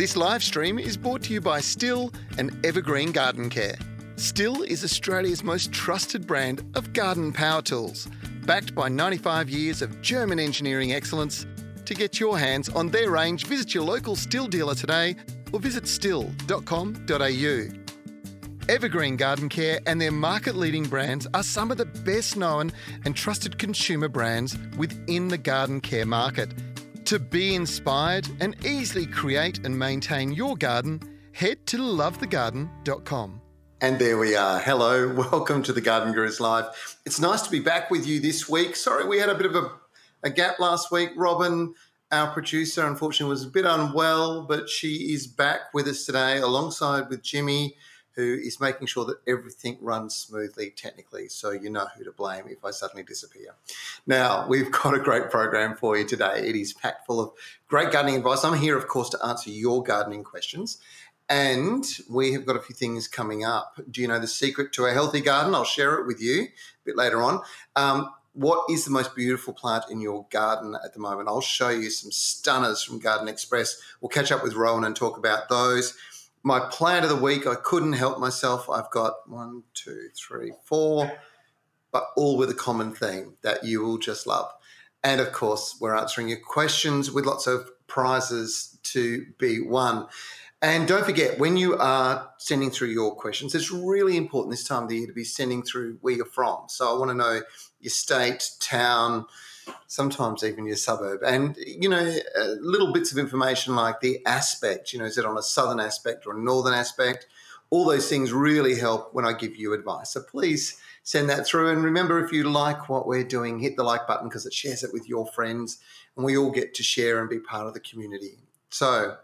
This live stream is brought to you by Stihl and Evergreen Garden Care. Stihl is Australia's most trusted brand of garden power tools, backed by 95 years of German engineering excellence. To get your hands on their range, visit your local Stihl dealer today or visit stihl.com.au. Evergreen Garden Care and their market leading brands are some of the best known and trusted consumer brands within the garden care market. To be inspired and easily create and maintain your garden, head to lovethegarden.com. And there we are. Hello, welcome to the Garden Gurus Live. It's nice to be back with you this week. Sorry, we had a bit of a, a gap last week. Robin, our producer, unfortunately was a bit unwell, but she is back with us today alongside with Jimmy who is making sure that everything runs smoothly technically. So you know who to blame if I suddenly disappear. Now, we've got a great program for you today. It is packed full of great gardening advice. I'm here, of course, to answer your gardening questions. And we have got a few things coming up. Do you know the secret to a healthy garden? I'll share it with you a bit later on. Um, what is the most beautiful plant in your garden at the moment? I'll show you some stunners from Garden Express. We'll catch up with Rowan and talk about those my plant of the week, I couldn't help myself. I've got one, two, three, four, but all with a common theme that you will just love. And of course, we're answering your questions with lots of prizes to be won. And don't forget, when you are sending through your questions, it's really important this time of the year to be sending through where you're from. So I want to know your state, town, sometimes even your suburb. And, you know, uh, little bits of information like the aspect, you know, is it on a southern aspect or a northern aspect? All those things really help when I give you advice. So please send that through. And remember, if you like what we're doing, hit the like button because it shares it with your friends and we all get to share and be part of the community. So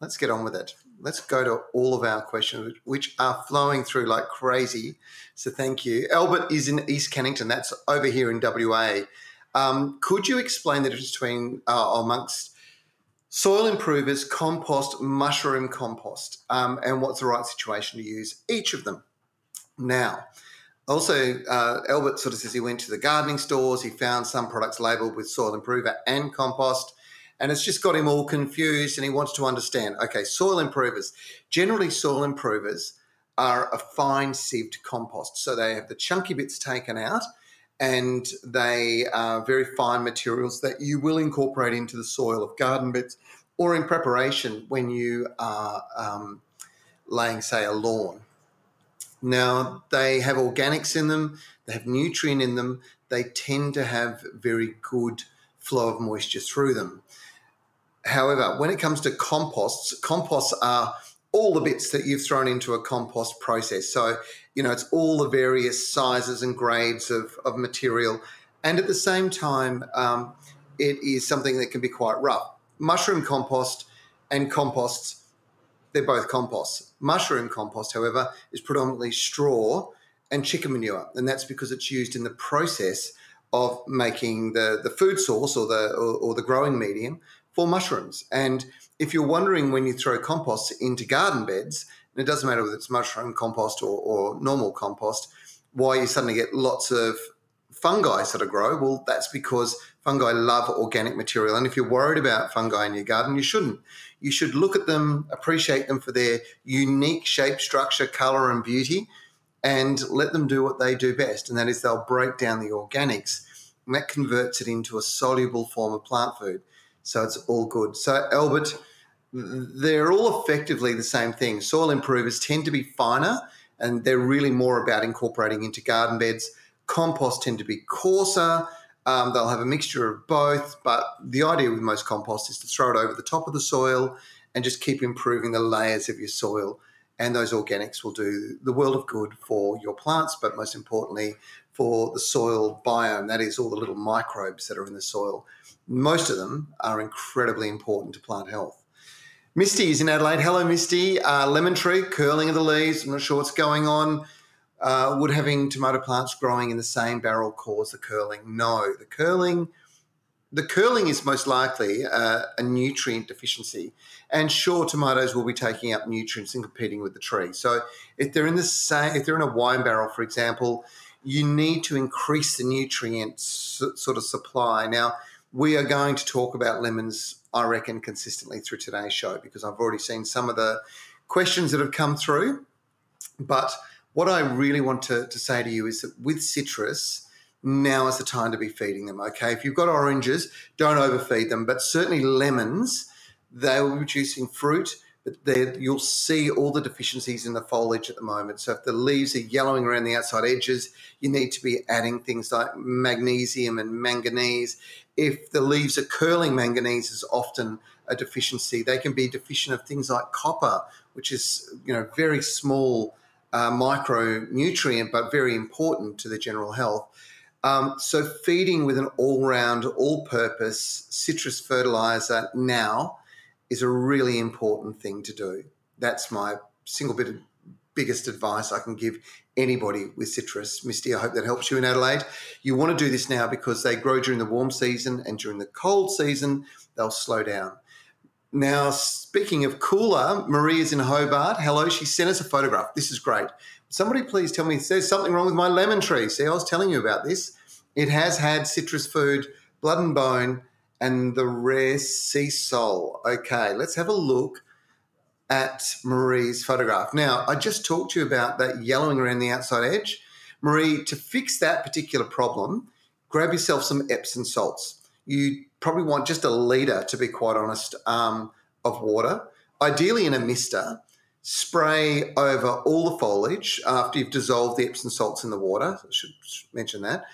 let's get on with it. Let's go to all of our questions, which are flowing through like crazy. So thank you. Albert is in East Cannington. That's over here in WA. Um, could you explain the difference between uh, amongst soil improvers, compost, mushroom compost, um, and what's the right situation to use each of them? Now, also, uh, Albert sort of says he went to the gardening stores, he found some products labeled with soil improver and compost, and it's just got him all confused and he wants to understand okay, soil improvers. Generally, soil improvers are a fine sieved compost. So they have the chunky bits taken out and they are very fine materials that you will incorporate into the soil of garden beds or in preparation when you are um, laying, say, a lawn. Now, they have organics in them, they have nutrient in them, they tend to have very good flow of moisture through them. However, when it comes to composts, composts are all the bits that you've thrown into a compost process. So, you know, it's all the various sizes and grades of, of material. And at the same time, um, it is something that can be quite rough. Mushroom compost and composts, they're both composts. Mushroom compost, however, is predominantly straw and chicken manure. And that's because it's used in the process of making the, the food source or the, or, or the growing medium for mushrooms. And if you're wondering when you throw compost into garden beds, and it doesn't matter whether it's mushroom compost or, or normal compost, why you suddenly get lots of fungi sort of grow, well, that's because fungi love organic material. And if you're worried about fungi in your garden, you shouldn't. You should look at them, appreciate them for their unique shape, structure, color, and beauty, and let them do what they do best. And that is they'll break down the organics, and that converts it into a soluble form of plant food. So it's all good. So, Albert, they're all effectively the same thing. Soil improvers tend to be finer and they're really more about incorporating into garden beds. Compost tend to be coarser. Um, they'll have a mixture of both, but the idea with most compost is to throw it over the top of the soil and just keep improving the layers of your soil. And those organics will do the world of good for your plants, but most importantly, for the soil biome. That is all the little microbes that are in the soil. Most of them are incredibly important to plant health. Misty is in Adelaide. Hello, Misty. Uh, lemon tree, curling of the leaves. I'm not sure what's going on. Uh, would having tomato plants growing in the same barrel cause the curling? No, the curling, the curling is most likely uh, a nutrient deficiency. And sure, tomatoes will be taking up nutrients and competing with the tree. So if they're in the same, if they're in a wine barrel, for example, you need to increase the nutrient sort of supply. Now, we are going to talk about lemons, I reckon, consistently through today's show because I've already seen some of the questions that have come through. But what I really want to, to say to you is that with citrus, now is the time to be feeding them. Okay, if you've got oranges, don't overfeed them, but certainly lemons, they will be producing fruit you'll see all the deficiencies in the foliage at the moment. So if the leaves are yellowing around the outside edges, you need to be adding things like magnesium and manganese. If the leaves are curling, manganese is often a deficiency. They can be deficient of things like copper, which is you know very small uh, micronutrient, but very important to the general health. Um, so feeding with an all-round, all-purpose citrus fertilizer now is a really important thing to do. That's my single bit of biggest advice I can give anybody with citrus. Misty, I hope that helps you in Adelaide. You want to do this now because they grow during the warm season and during the cold season, they'll slow down. Now, speaking of cooler, Marie is in Hobart. Hello, she sent us a photograph. This is great. Somebody please tell me there's something wrong with my lemon tree. See, I was telling you about this. It has had citrus food, blood and bone, and the rare Seasol. Okay, let's have a look at Marie's photograph. Now, I just talked to you about that yellowing around the outside edge. Marie, to fix that particular problem, grab yourself some Epsom salts. You probably want just a litre, to be quite honest, um, of water, ideally in a mister. Spray over all the foliage after you've dissolved the Epsom salts in the water. I should mention that.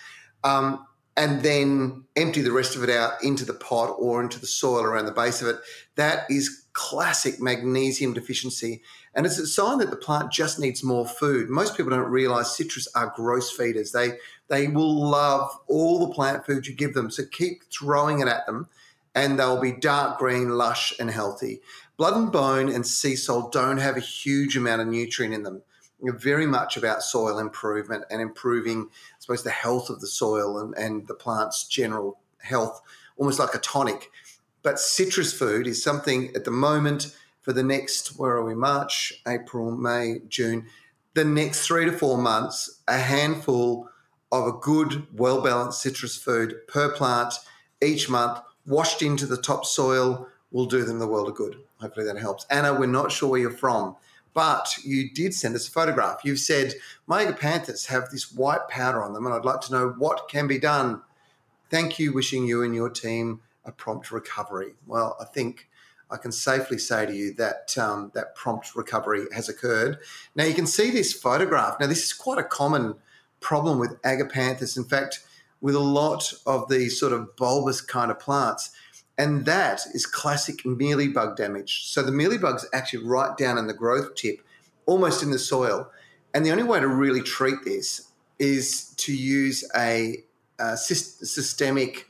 Um, and then empty the rest of it out into the pot or into the soil around the base of it. That is classic magnesium deficiency. And it's a sign that the plant just needs more food. Most people don't realize citrus are gross feeders. They they will love all the plant food you give them. So keep throwing it at them and they'll be dark green, lush, and healthy. Blood and bone and Seasol don't have a huge amount of nutrient in them very much about soil improvement and improving, suppose, the health of the soil and, and the plant's general health, almost like a tonic. But citrus food is something at the moment for the next, where are we, March, April, May, June, the next three to four months, a handful of a good, well balanced citrus food per plant each month, washed into the topsoil, will do them the world of good. Hopefully that helps. Anna, we're not sure where you're from but you did send us a photograph. You've said my agapanthus have this white powder on them, and I'd like to know what can be done. Thank you, wishing you and your team a prompt recovery. Well, I think I can safely say to you that um, that prompt recovery has occurred. Now you can see this photograph. Now this is quite a common problem with agapanthus. In fact, with a lot of these sort of bulbous kind of plants, and that is classic mealybug damage. So the mealybug's actually right down in the growth tip, almost in the soil. And the only way to really treat this is to use a, a systemic,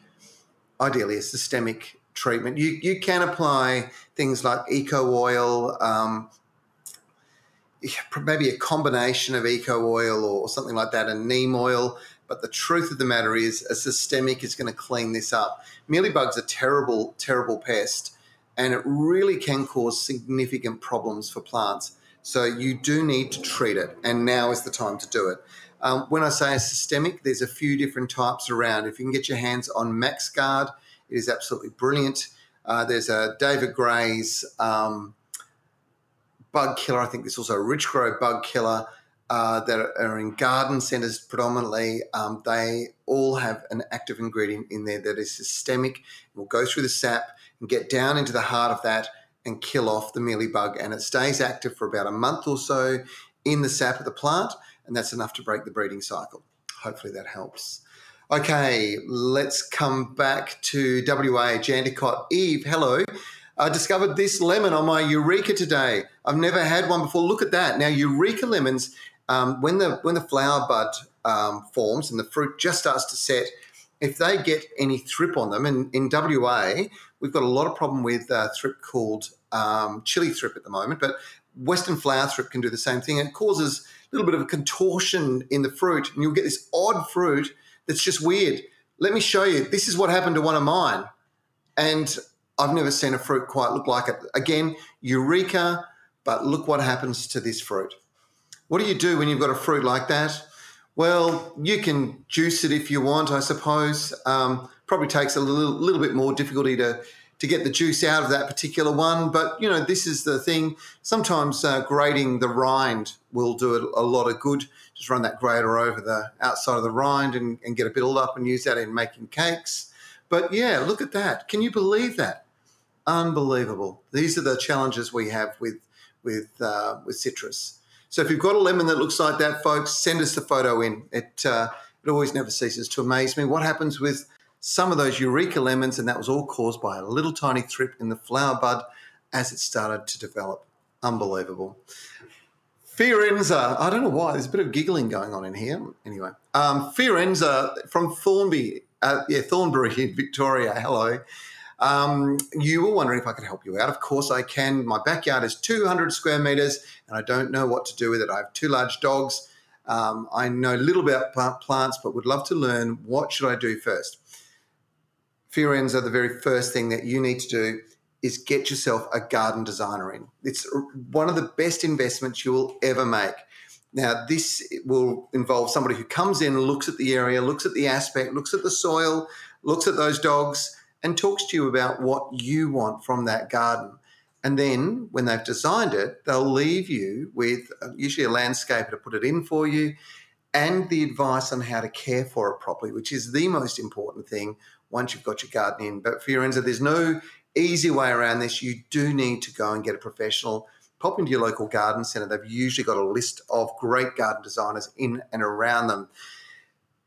ideally a systemic treatment. You, you can apply things like eco oil, um, maybe a combination of eco oil or something like that, and neem oil. But the truth of the matter is, a systemic is going to clean this up. Mealybugs are terrible, terrible pest, and it really can cause significant problems for plants. So you do need to treat it, and now is the time to do it. Um, when I say a systemic, there's a few different types around. If you can get your hands on MaxGuard, it is absolutely brilliant. Uh, there's a David Gray's um, bug killer. I think there's also a Richgro bug killer uh, that are in garden centres predominantly, um, they all have an active ingredient in there that is systemic. will go through the sap and get down into the heart of that and kill off the mealybug. And it stays active for about a month or so in the sap of the plant, and that's enough to break the breeding cycle. Hopefully that helps. Okay, let's come back to WA. Jandakot Eve, hello. I discovered this lemon on my Eureka today. I've never had one before. Look at that. Now, Eureka lemons um, when the when the flower bud um, forms and the fruit just starts to set, if they get any thrip on them, and in WA we've got a lot of problem with uh, thrip called um, chili thrip at the moment, but Western flower thrip can do the same thing. It causes a little bit of a contortion in the fruit, and you'll get this odd fruit that's just weird. Let me show you. This is what happened to one of mine, and I've never seen a fruit quite look like it. Again, eureka, but look what happens to this fruit. What do you do when you've got a fruit like that? Well, you can juice it if you want, I suppose. Um, probably takes a little, little bit more difficulty to to get the juice out of that particular one. But you know, this is the thing. Sometimes uh, grating the rind will do a, lot of good. Just run that grater over the outside of the rind and, and get a build up and use that in making cakes. But yeah, look at that. Can you believe that? Unbelievable. These are the challenges we have with with uh, with citrus. So if you've got a lemon that looks like that, folks, send us the photo in. It uh, it always never ceases to amaze me. What happens with some of those eureka lemons, and that was all caused by a little tiny thrip in the flower bud as it started to develop. Unbelievable. Fiorenza, I don't know why, there's a bit of giggling going on in here. Anyway, um, Fiorenza from Thornby, uh, yeah, Thornbury in Victoria. Hello. Um, you were wondering if I could help you out. Of course, I can. My backyard is 200 square meters, and I don't know what to do with it. I have two large dogs. Um, I know little about plants, but would love to learn what should I do first. Fiorenza, the very first thing that you need to do is get yourself a garden designer in. It's one of the best investments you will ever make. Now, this will involve somebody who comes in, looks at the area, looks at the aspect, looks at the soil, looks at those dogs, and talks to you about what you want from that garden. And then when they've designed it, they'll leave you with uh, usually a landscaper to put it in for you and the advice on how to care for it properly, which is the most important thing once you've got your garden in. But for Fiorenza, there's no easy way around this. You do need to go and get a professional. Pop into your local garden centre. They've usually got a list of great garden designers in and around them.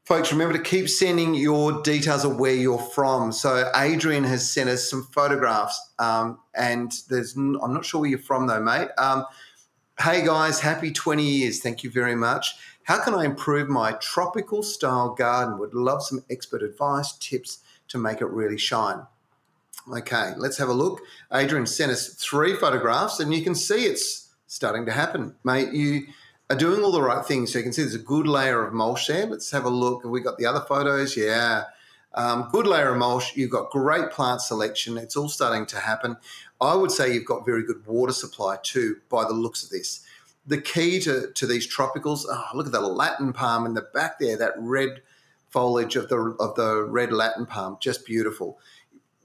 Folks, remember to keep sending your details of where you're from. So Adrian has sent us some photographs, um, and there's I'm not sure where you're from though, mate. Um, hey guys, happy 20 years. Thank you very much. How can I improve my tropical style garden? Would love some expert advice, tips to make it really shine. Okay, let's have a look. Adrian sent us three photographs, and you can see it's starting to happen, mate. You are doing all the right things. So you can see there's a good layer of mulch there. Let's have a look. Have we got the other photos? Yeah. Um, good layer of mulch. You've got great plant selection. It's all starting to happen. I would say you've got very good water supply too, by the looks of this. The key to, to these tropicals, oh, look at the Latan palm in the back there, that red foliage of the of the red Latan palm, just beautiful.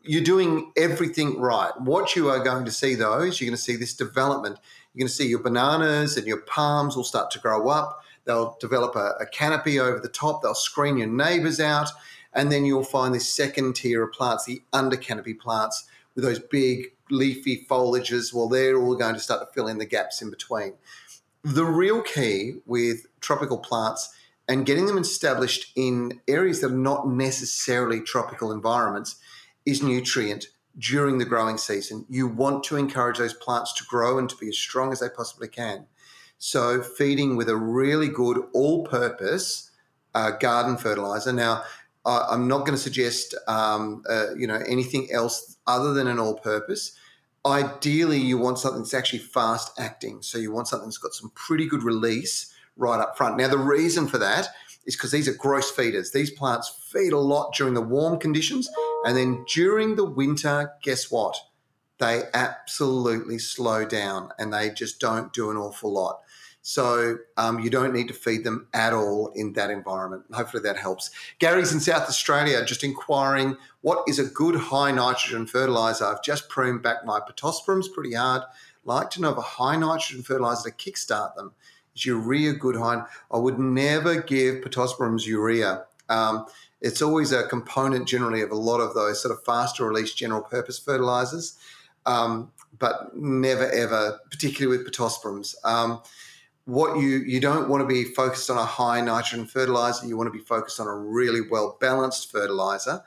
You're doing everything right. What you are going to see though is you're going to see this development you're going to see your bananas and your palms will start to grow up. They'll develop a, a canopy over the top. They'll screen your neighbors out. And then you'll find this second tier of plants, the under canopy plants with those big leafy foliages. Well, they're all going to start to fill in the gaps in between. The real key with tropical plants and getting them established in areas that are not necessarily tropical environments is nutrient during the growing season. You want to encourage those plants to grow and to be as strong as they possibly can. So, feeding with a really good all purpose uh, garden fertilizer. Now, I'm not going to suggest um, uh, you know anything else other than an all-purpose. Ideally, you want something that's actually fast acting. So you want something that's got some pretty good release right up front. Now, the reason for that is because these are gross feeders. These plants feed a lot during the warm conditions. And then during the winter, guess what? They absolutely slow down and they just don't do an awful lot. So um, you don't need to feed them at all in that environment. Hopefully that helps. Gary's in South Australia just inquiring what is a good high nitrogen fertilizer. I've just pruned back my pittosporums pretty hard. Like to know of a high nitrogen fertilizer to kickstart them. Is urea good high? I would never give pittosporums urea. Um, it's always a component generally of a lot of those sort of faster release general purpose fertilizers, um, but never ever, particularly with pittosporums. Um, what you you don't want to be focused on a high nitrogen fertilizer. You want to be focused on a really well balanced fertilizer.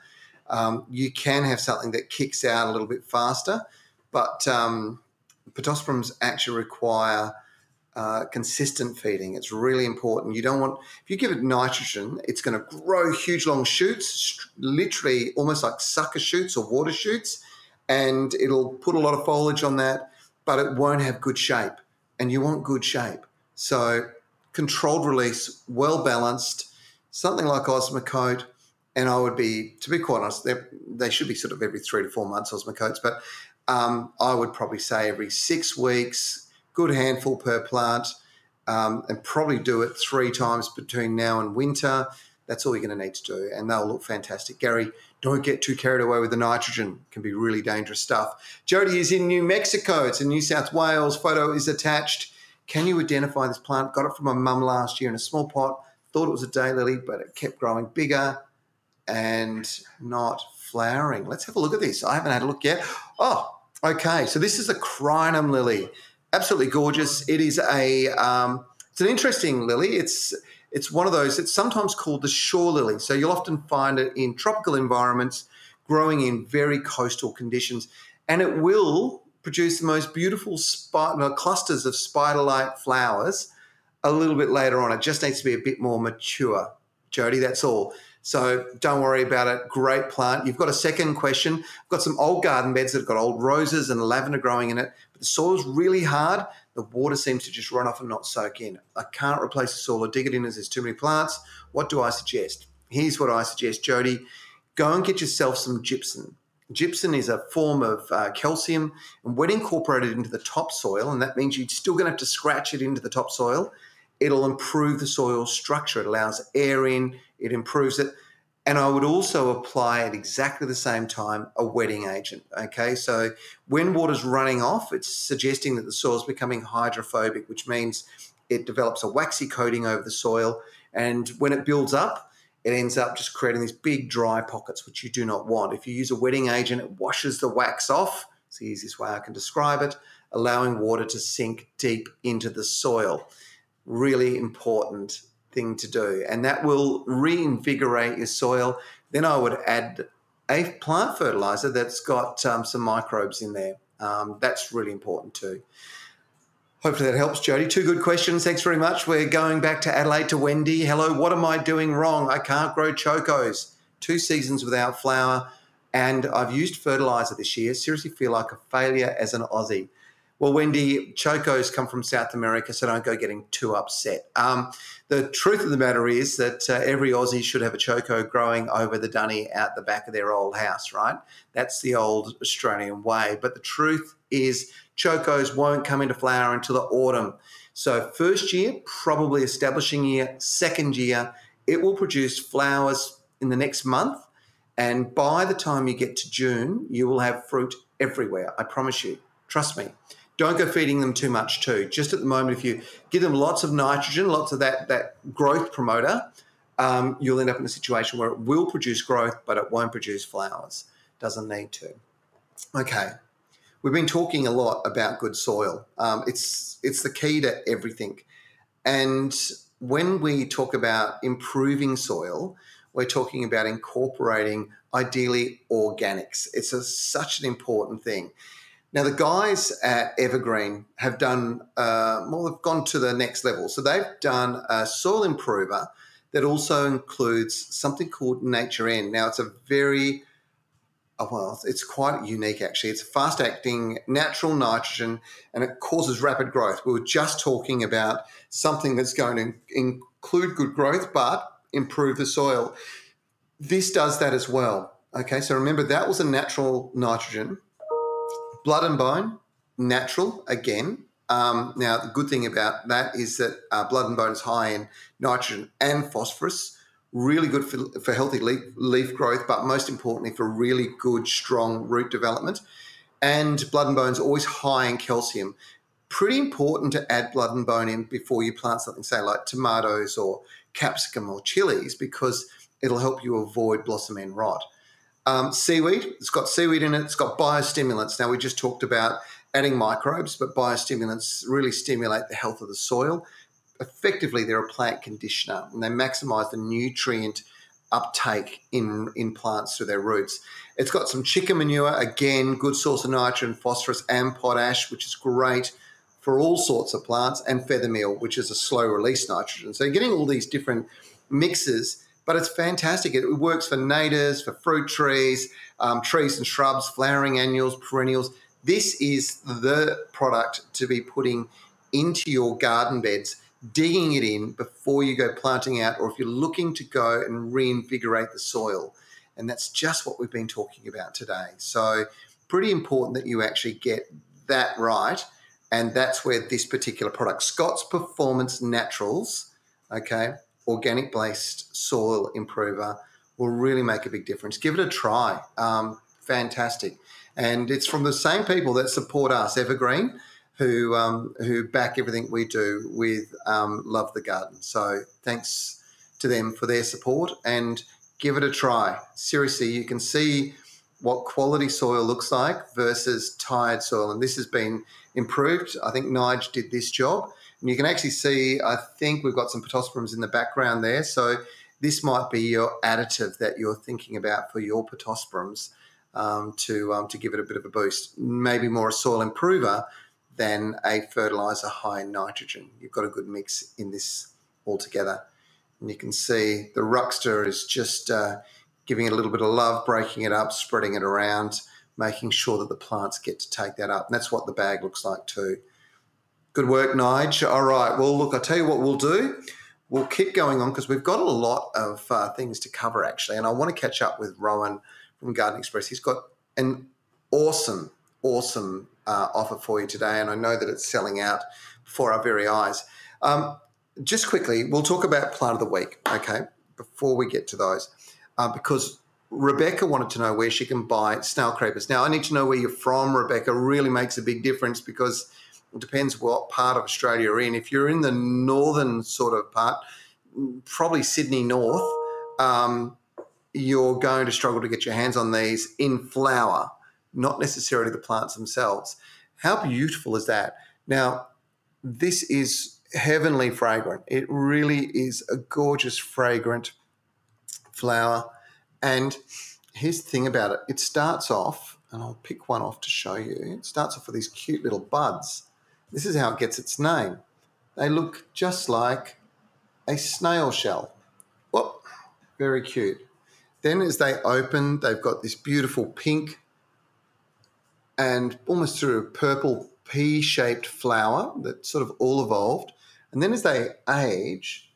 Um, you can have something that kicks out a little bit faster, but um, actually require uh, consistent feeding. It's really important. You don't want, if you give it nitrogen, it's going to grow huge long shoots, literally almost like sucker shoots or water shoots. and it'll put a lot of foliage on that, but it won't have good shape. And you want good shape. So controlled release, well balanced, something like Osmocote. And I would be, to be quite honest, they should be sort of every three to four months Osmocotes, but um, I would probably say every six weeks, good handful per plant, um, and probably do it three times between now and winter. That's all you're going to need to do, and they'll look fantastic. Gary, don't get too carried away with the nitrogen; it can be really dangerous stuff. Jody is in New Mexico. It's in New South Wales. Photo is attached. Can you identify this plant? Got it from my mum last year in a small pot. Thought it was a daylily, but it kept growing bigger and not flowering. Let's have a look at this. I haven't had a look yet. Oh, okay. So this is a crinum lily. Absolutely gorgeous. It is a um, it's an interesting lily. It's it's one of those. It's sometimes called the shore lily. So you'll often find it in tropical environments, growing in very coastal conditions, and it will produce the most beautiful spider, clusters of spider-like flowers a little bit later on. It just needs to be a bit more mature, Jody. That's all. So don't worry about it. Great plant. You've got a second question. I've got some old garden beds that have got old roses and lavender growing in it, but the soil's really hard. The water seems to just run off and not soak in. I can't replace the soil or dig it in as there's too many plants. What do I suggest? Here's what I suggest, Jody. Go and get yourself some gypsum. Gypsum is a form of uh, calcium, and when incorporated into the topsoil, and that means you're still going to have to scratch it into the topsoil, it'll improve the soil structure. It allows air in, it improves it. And I would also apply at exactly the same time a wetting agent. Okay, so when water's running off, it's suggesting that the soil is becoming hydrophobic, which means it develops a waxy coating over the soil. And when it builds up, it ends up just creating these big dry pockets, which you do not want. If you use a wetting agent, it washes the wax off. It's the easiest way I can describe it, allowing water to sink deep into the soil. Really important thing to do, and that will reinvigorate your soil. Then I would add a plant fertilizer that's got um, some microbes in there. Um, that's really important too. Hopefully that helps, Jody. Two good questions. Thanks very much. We're going back to Adelaide to Wendy. Hello, what am I doing wrong? I can't grow chocos. Two seasons without flower, and I've used fertilizer this year. Seriously feel like a failure as an Aussie. Well, Wendy, chocos come from South America, so don't go getting too upset. Um, the truth of the matter is that uh, every Aussie should have a choco growing over the dunny out the back of their old house, right? That's the old Australian way. But the truth is, chocos won't come into flower until the autumn. So, first year, probably establishing year, second year, it will produce flowers in the next month. And by the time you get to June, you will have fruit everywhere. I promise you. Trust me don't go feeding them too much too. Just at the moment, if you give them lots of nitrogen, lots of that that growth promoter, um, you'll end up in a situation where it will produce growth, but it won't produce flowers. Doesn't need to. Okay, we've been talking a lot about good soil. Um, it's it's the key to everything, and when we talk about improving soil, we're talking about incorporating ideally organics. It's a, such an important thing. Now, the guys at Evergreen have done, uh, well, they've gone to the next level. So they've done a soil improver that also includes something called Nature N. Now, it's a very, oh, well, it's quite unique actually. It's fast acting natural nitrogen and it causes rapid growth. We were just talking about something that's going to include good growth but improve the soil. This does that as well. Okay, so remember that was a natural nitrogen Blood and bone, natural again. Um, now, the good thing about that is that uh, blood and bone is high in nitrogen and phosphorus, really good for, for healthy leaf, leaf growth, but most importantly, for really good, strong root development. And blood and bone is always high in calcium. Pretty important to add blood and bone in before you plant something, say, like tomatoes or capsicum or chilies, because it'll help you avoid blossom end rot. Um, seaweed, it's got seaweed in it, it's got biostimulants. Now, we just talked about adding microbes, but biostimulants really stimulate the health of the soil. Effectively, they're a plant conditioner and they maximize the nutrient uptake in, in plants through their roots. It's got some chicken manure, again, good source of nitrogen, phosphorus, and potash, which is great for all sorts of plants, and feather meal, which is a slow release nitrogen. So, getting all these different mixes but it's fantastic. It works for natives, for fruit trees, um, trees and shrubs, flowering annuals, perennials. This is the product to be putting into your garden beds, digging it in before you go planting out, or if you're looking to go and reinvigorate the soil. And that's just what we've been talking about today. So, pretty important that you actually get that right. And that's where this particular product, Scott's Performance Naturals, okay, organic based soil improver, will really make a big difference. Give it a try. Um, fantastic. And it's from the same people that support us, Evergreen, who um, who back everything we do with um, Love the Garden. So thanks to them for their support and give it a try. Seriously, you can see what quality soil looks like versus tired soil. And this has been improved. I think Nige did this job. And you can actually see, I think we've got some pittosporums in the background there. So this might be your additive that you're thinking about for your pittosporums um, to, um, to give it a bit of a boost. Maybe more a soil improver than a fertilizer high in nitrogen. You've got a good mix in this altogether. And you can see the Ruckster is just uh, giving it a little bit of love, breaking it up, spreading it around, making sure that the plants get to take that up. And that's what the bag looks like too. Good work, Nige. All right. Well, look, I'll tell you what we'll do. We'll keep going on because we've got a lot of uh, things to cover actually. And I want to catch up with Rowan from Garden Express. He's got an awesome, awesome uh, offer for you today. And I know that it's selling out before our very eyes. Um, just quickly, we'll talk about plant of the week, okay, before we get to those, uh, because Rebecca wanted to know where she can buy snail creepers. Now, I need to know where you're from, Rebecca. Really makes a big difference because it depends what part of Australia you're in. If you're in the northern sort of part, probably Sydney North, um, you're going to struggle to get your hands on these in flower, not necessarily the plants themselves. How beautiful is that? Now, this is heavenly fragrant. It really is a gorgeous, fragrant flower. And here's the thing about it it starts off, and I'll pick one off to show you. It starts off with these cute little buds. This is how it gets its name. They look just like a snail shell. Whoop, very cute. Then, as they open, they've got this beautiful pink and almost sort of purple pea shaped flower that sort of all evolved. And then as they age,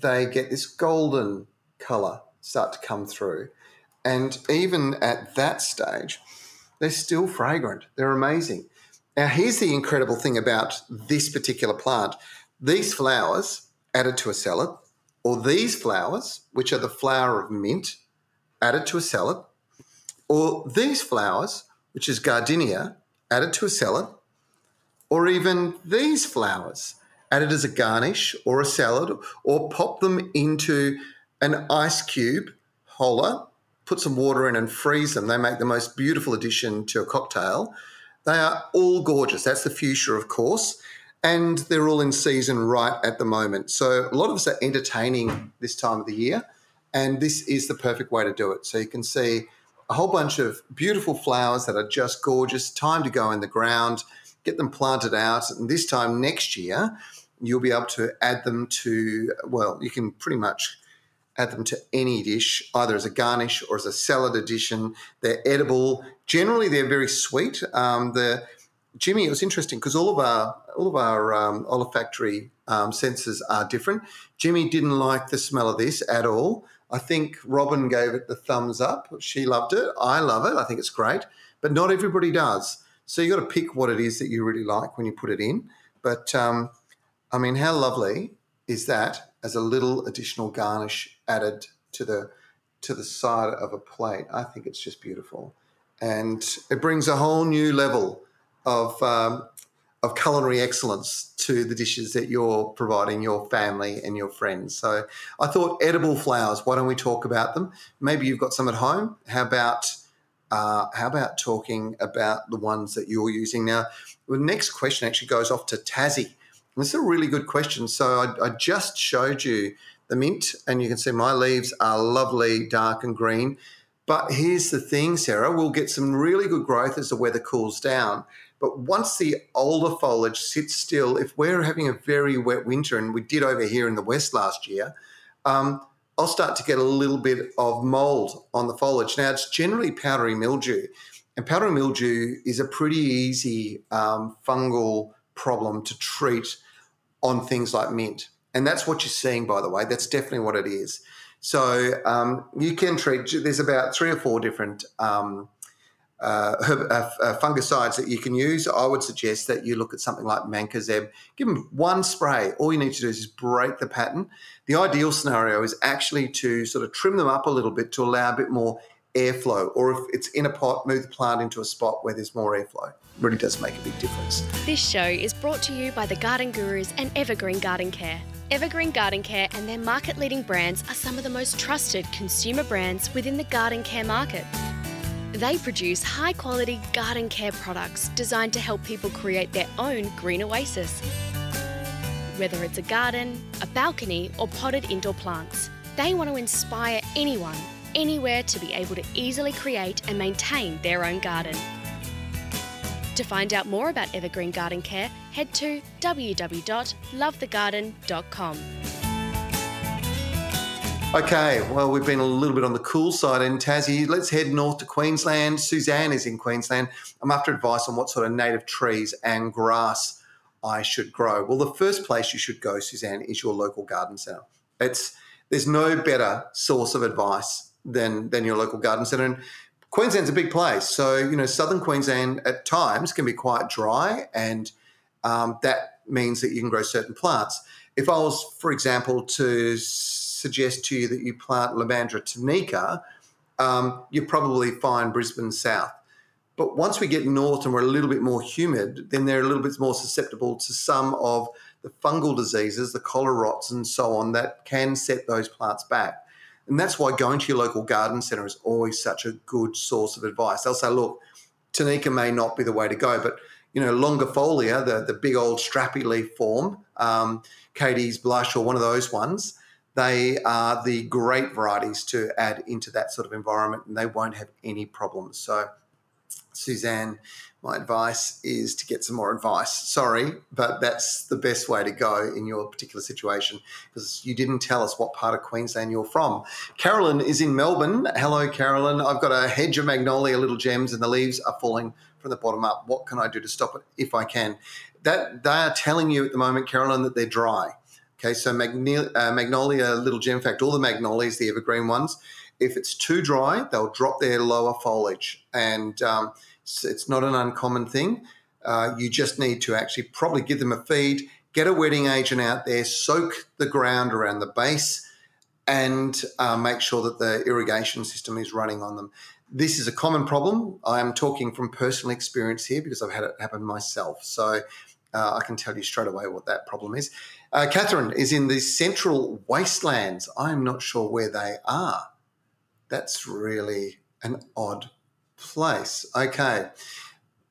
they get this golden color start to come through. And even at that stage, they're still fragrant. They're amazing. Now, here's the incredible thing about this particular plant these flowers added to a salad, or these flowers, which are the flower of mint, added to a salad, or these flowers, which is gardenia, added to a salad, or even these flowers, added as a garnish or a salad, or pop them into an ice cube holder, put some water in and freeze them. They make the most beautiful addition to a cocktail. They are all gorgeous. That's the fuchsia, of course. And they're all in season right at the moment. So a lot of us are entertaining this time of the year. And this is the perfect way to do it. So you can see a whole bunch of beautiful flowers that are just gorgeous. Time to go in the ground, get them planted out. And this time next year, you'll be able to add them to, well, you can pretty much add them to any dish, either as a garnish or as a salad addition. They're edible. Generally, they're very sweet. Um, the Jimmy, it was interesting because all of our all of our um, olfactory um, senses are different. Jimmy didn't like the smell of this at all. I think Robin gave it the thumbs up. She loved it. I love it. I think it's great, but not everybody does. So you got to pick what it is that you really like when you put it in. But um, I mean, how lovely is that as a little additional garnish added to the to the side of a plate? I think it's just beautiful, and it brings a whole new level of um, of culinary excellence to the dishes that you're providing your family and your friends. So I thought edible flowers. Why don't we talk about them? Maybe you've got some at home. How about uh, how about talking about the ones that you're using now? The next question actually goes off to Tassie. This is a really good question. So I, I, just showed you the mint, and you can see my leaves are lovely, dark and green. But here's the thing, Sarah, we'll get some really good growth as the weather cools down. But once the older foliage sits still, if we're having a very wet winter, and we did over here in the west last year, um, I'll start to get a little bit of mold on the foliage. Now, it's generally powdery mildew, and powdery mildew is a pretty easy um, fungal problem to treat on things like mint. And that's what you're seeing, by the way. That's definitely what it is. So um, you can treat, there's about three or four different um, uh, herb, uh, uh, fungicides that you can use. I would suggest that you look at something like Mancozeb. Give them one spray. All you need to do is break the pattern. The ideal scenario is actually to sort of trim them up a little bit to allow a bit more airflow, or if it's in a pot, move the plant into a spot where there's more airflow. It really does make a big difference. This show is brought to you by the Garden Gurus and Evergreen Garden Care. Evergreen Garden Care and their market leading brands are some of the most trusted consumer brands within the garden care market. They produce high quality garden care products designed to help people create their own green oasis. Whether it's a garden, a balcony, or potted indoor plants, they want to inspire anyone, anywhere to be able to easily create and maintain their own garden. To find out more about Evergreen Garden Care, head to www.lovethegarden.com. Okay, well, we've been a little bit on the cool side in Tassie. Let's head north to Queensland. Suzanne is in Queensland. I'm after advice on what sort of native trees and grass I should grow. Well, the first place you should go, Suzanne, is your local garden centre. It's there's no better source of advice than than your local garden centre. And Queensland's a big place, so you know southern Queensland at times can be quite dry, and um, that means that you can grow certain plants. If I was, for example, to suggest to you that you plant Lomandra Tanika, um, you probably find Brisbane South. But once we get north and we're a little bit more humid, then they're a little bit more susceptible to some of the fungal diseases, the collar rots, and so on that can set those plants back. And that's why going to your local garden centre is always such a good source of advice. They'll say, look, Tanika may not be the way to go, but you know, longifolia, the, the big old strappy leaf form, um, Katie's blush or one of those ones, they are the great varieties to add into that sort of environment and they won't have any problems. So, Suzanne, my advice is to get some more advice. Sorry, but that's the best way to go in your particular situation because you didn't tell us what part of Queensland you're from. Carolyn is in Melbourne. Hello, Carolyn. I've got a hedge of magnolia little gems and the leaves are falling from the bottom up. What can I do to stop it if I can? That they are telling you at the moment, Carolyn, that they're dry. Okay, so magnolia, uh, magnolia little gem fact, all the magnolias, the evergreen ones, if it's too dry, they'll drop their lower foliage and um, it's not an uncommon thing. Uh, you just need to actually probably give them a feed, get a wetting agent out there, soak the ground around the base, and uh, make sure that the irrigation system is running on them. This is a common problem. I am talking from personal experience here because I've had it happen myself. So uh, I can tell you straight away what that problem is. Uh, Catherine is in the central wastelands. I'm not sure where they are. That's really an odd place. Okay.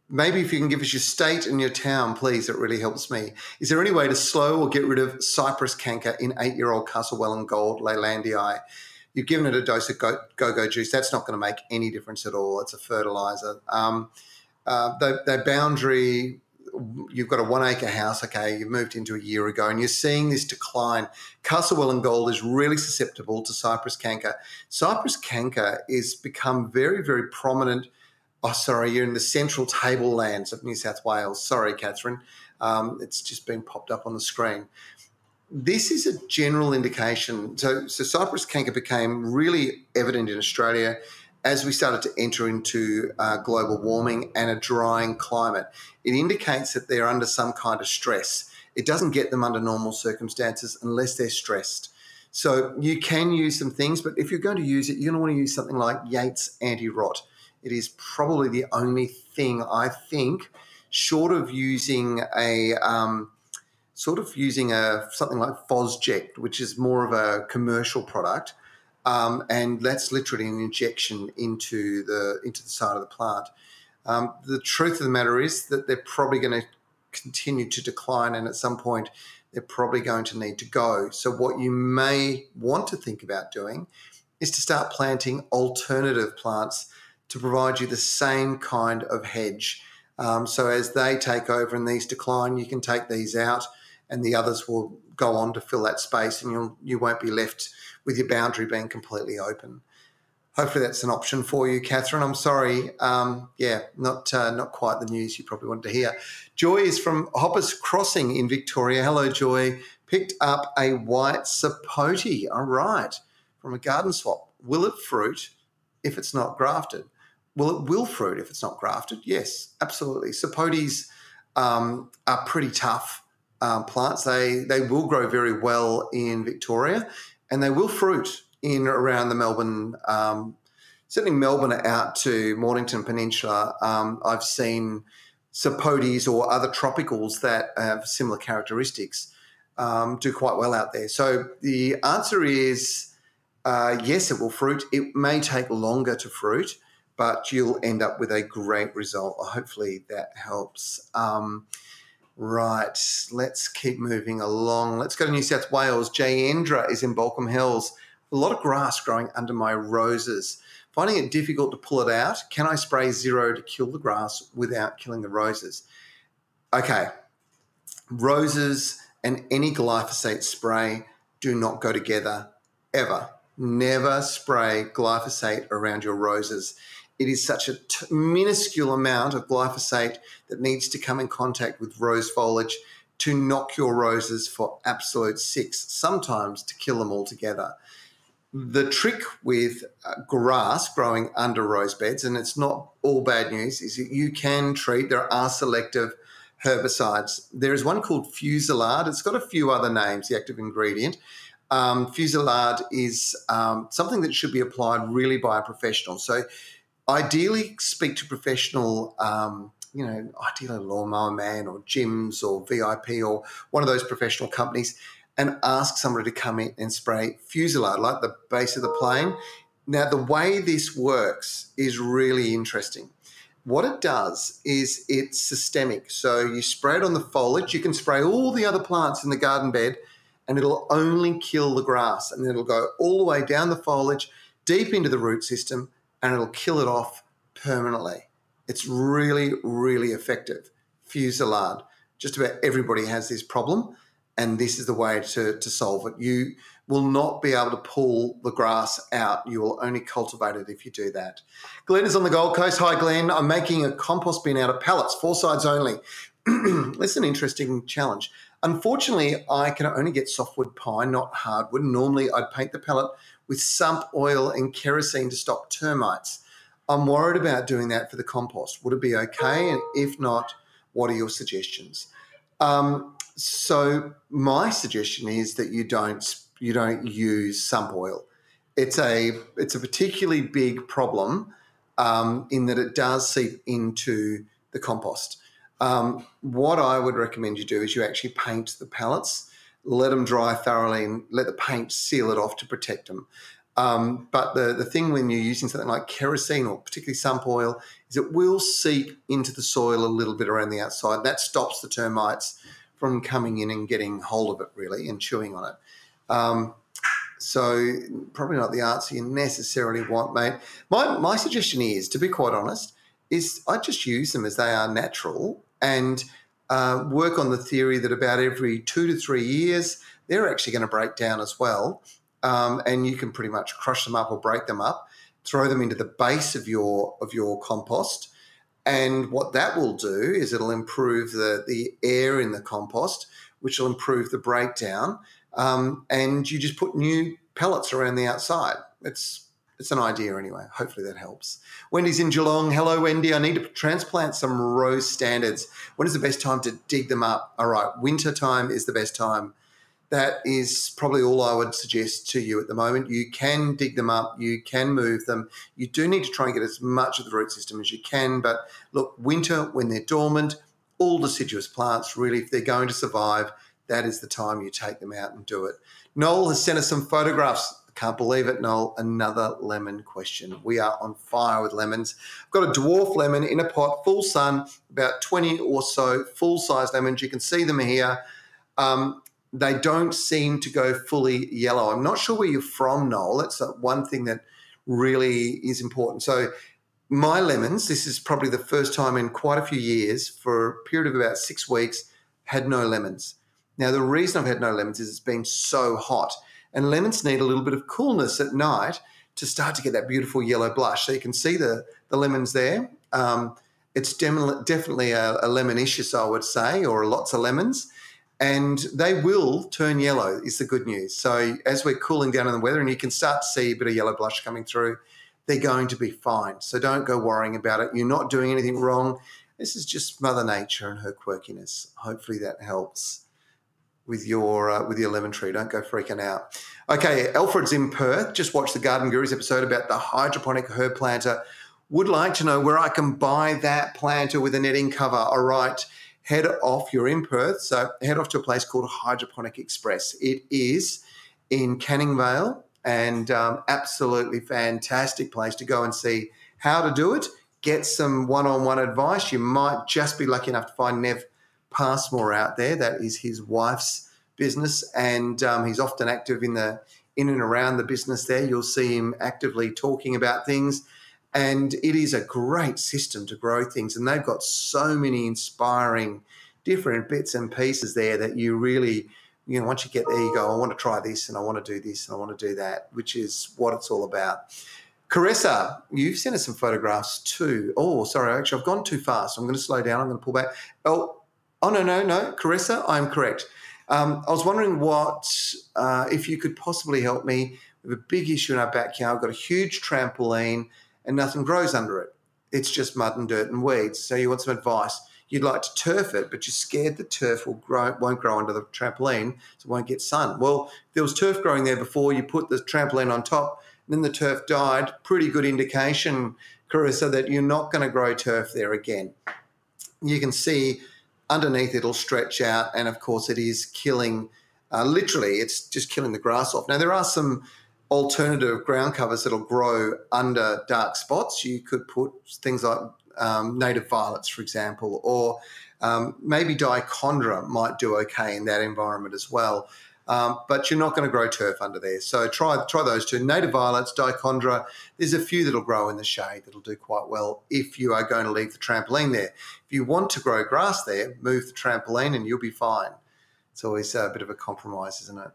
Maybe if you can give us your state and your town, please, it really helps me. Is there any way to slow or get rid of cypress canker in eight year old Castlewellan Gold Leylandii? You've given it a dose of go go juice. That's not going to make any difference at all. It's a fertilizer. Um, uh, the, the boundary you've got a one acre house, okay, you've moved into a year ago, and you're seeing this decline. Castlewellan Gold is really susceptible to cypress canker. Cypress canker is become very, very prominent. Oh, sorry, you're in the central tablelands of New South Wales. Sorry, Catherine. Um, it's just been popped up on the screen. This is a general indication. So, so cypress canker became really evident in Australia as we started to enter into uh, global warming and a drying climate, it indicates that they're under some kind of stress. It doesn't get them under normal circumstances unless they're stressed. So you can use some things, but if you're going to use it, you're going to want to use something like Yates anti rot. It is probably the only thing I think, short of using a um, sort of using a something like Fosject, which is more of a commercial product um, and that's literally an injection into the into the side of the plant. Um, the truth of the matter is that they're probably going to continue to decline, and at some point, they're probably going to need to go. So, what you may want to think about doing is to start planting alternative plants to provide you the same kind of hedge. Um, so, as they take over and these decline, you can take these out, and the others will go on to fill that space, and you'll you won't be left with your boundary being completely open. Hopefully that's an option for you, Catherine. I'm sorry, um, yeah, not uh, not quite the news you probably wanted to hear. Joy is from Hoppers Crossing in Victoria. Hello, Joy. Picked up a white sapote. All right, from a garden swap. Will it fruit if it's not grafted? Well, it will fruit if it's not grafted. Yes, absolutely. Sapotes um, are pretty tough um, plants. They they will grow very well in Victoria, and they will fruit in around the Melbourne. Um, certainly, Melbourne out to Mornington Peninsula. Um, I've seen sapotes or other tropicals that have similar characteristics um, do quite well out there. So the answer is uh, yes, it will fruit. It may take longer to fruit but you'll end up with a great result. Hopefully that helps. Um, right, let's keep moving along. Let's go to New South Wales. Jayendra is in Baulkham Hills. A lot of grass growing under my roses. Finding it difficult to pull it out. Can I spray zero to kill the grass without killing the roses? Okay, roses and any glyphosate spray do not go together ever. Never spray glyphosate around your roses it is such a t- minuscule amount of glyphosate that needs to come in contact with rose foliage to knock your roses for absolute six, sometimes to kill them altogether. The trick with uh, grass growing under rose beds, and it's not all bad news, is that you can treat, there are selective herbicides. There is one called Fusilade. It's got a few other names, the active ingredient. Um, Fusilade is um, something that should be applied really by a professional. So ideally speak to professional, um, you know, ideally lawnmower man or Jim's or VIP or one of those professional companies and ask somebody to come in and spray Fusilade, like the base of the plane. Now, the way this works is really interesting. What it does is it's systemic. So you spray it on the foliage. You can spray all the other plants in the garden bed and it'll only kill the grass. And then it'll go all the way down the foliage, deep into the root system, and it'll kill it off permanently. It's really, really effective. Fusilade. Just about everybody has this problem, and this is the way to, to solve it. You will not be able to pull the grass out. You will only cultivate it if you do that. Glenn is on the Gold Coast. Hi, Glenn. I'm making a compost bin out of pallets, four sides only. That's an interesting challenge. Unfortunately, I can only get softwood pine, not hardwood. Normally, I'd paint the pellet with sump oil and kerosene to stop termites. I'm worried about doing that for the compost. Would it be okay? And if not, what are your suggestions? Um, so my suggestion is that you don't you don't use sump oil. It's a it's a particularly big problem um, in that it does seep into the compost. Um, what I would recommend you do is you actually paint the pallets let them dry thoroughly and let the paint seal it off to protect them. Um, but the, the thing when you're using something like kerosene or particularly sump oil is it will seep into the soil a little bit around the outside. That stops the termites from coming in and getting hold of it really and chewing on it. Um, so probably not the answer you necessarily want, mate. My my suggestion is, to be quite honest, is I just use them as they are natural and uh, work on the theory that about every two to three years, they're actually going to break down as well. Um, and you can pretty much crush them up or break them up, throw them into the base of your of your compost. And what that will do is it'll improve the, the air in the compost, which will improve the breakdown. Um, and you just put new pellets around the outside. It's it's an idea anyway. Hopefully that helps. Wendy's in Geelong. Hello, Wendy. I need to transplant some rose standards. When is the best time to dig them up? All right, winter time is the best time. That is probably all I would suggest to you at the moment. You can dig them up, you can move them. You do need to try and get as much of the root system as you can. But look, winter, when they're dormant, all deciduous plants, really, if they're going to survive, that is the time you take them out and do it. Noel has sent us some photographs can't believe it, Noel. Another lemon question. We are on fire with lemons. I've got a dwarf lemon in a pot, full sun, about 20 or so full size lemons. You can see them here. Um, they don't seem to go fully yellow. I'm not sure where you're from, Noel. That's one thing that really is important. So, my lemons, this is probably the first time in quite a few years, for a period of about six weeks, had no lemons. Now, the reason I've had no lemons is it's been so hot, and lemons need a little bit of coolness at night to start to get that beautiful yellow blush. So you can see the, the lemons there. Um, it's definitely a, a lemonicious, I would say, or lots of lemons. And they will turn yellow, is the good news. So as we're cooling down in the weather and you can start to see a bit of yellow blush coming through, they're going to be fine. So don't go worrying about it. You're not doing anything wrong. This is just Mother Nature and her quirkiness. Hopefully that helps with your uh, with your lemon tree. Don't go freaking out. Okay, Alfred's in Perth. Just watched the Garden Gurus episode about the hydroponic herb planter. Would like to know where I can buy that planter with a netting cover. All right, head off. You're in Perth, so head off to a place called Hydroponic Express. It is in Canning Vale, and um, absolutely fantastic place to go and see how to do it. Get some one-on-one advice. You might just be lucky enough to find Nev Passmore out there. That is his wife's business, and um, he's often active in the in and around the business. There, you'll see him actively talking about things, and it is a great system to grow things. And they've got so many inspiring different bits and pieces there that you really you know, once you get there, you go, I want to try this and I want to do this and I want to do that, which is what it's all about. Carissa, you've sent us some photographs too. Oh, sorry, actually, I've gone too fast. I'm going to slow down. I'm going to pull back. Oh, Oh, no, no, no. Carissa, I'm correct. Um, I was wondering what, uh, if you could possibly help me. We have a big issue in our backyard. We've got a huge trampoline and nothing grows under it. It's just mud and dirt and weeds. So you want some advice. You'd like to turf it, but you're scared the turf will grow, won't grow under the trampoline, so it won't get sun. Well, there was turf growing there before you put the trampoline on top, and then the turf died. Pretty good indication, Carissa, that you're not going to grow turf there again. You can see underneath it'll stretch out, and of course, it is killing. Uh, literally, it's just killing the grass off. Now, there are some alternative ground covers that'll grow under dark spots. You could put things like um, native violets, for example, or um, maybe dichondra might do okay in that environment as well. Um, but you're not going to grow turf under there. So try try those two: native violets, dichondra. There's a few that'll grow in the shade that'll do quite well if you are going to leave the trampoline there. If you want to grow grass there, move the trampoline and you'll be fine. It's always a bit of a compromise, isn't it?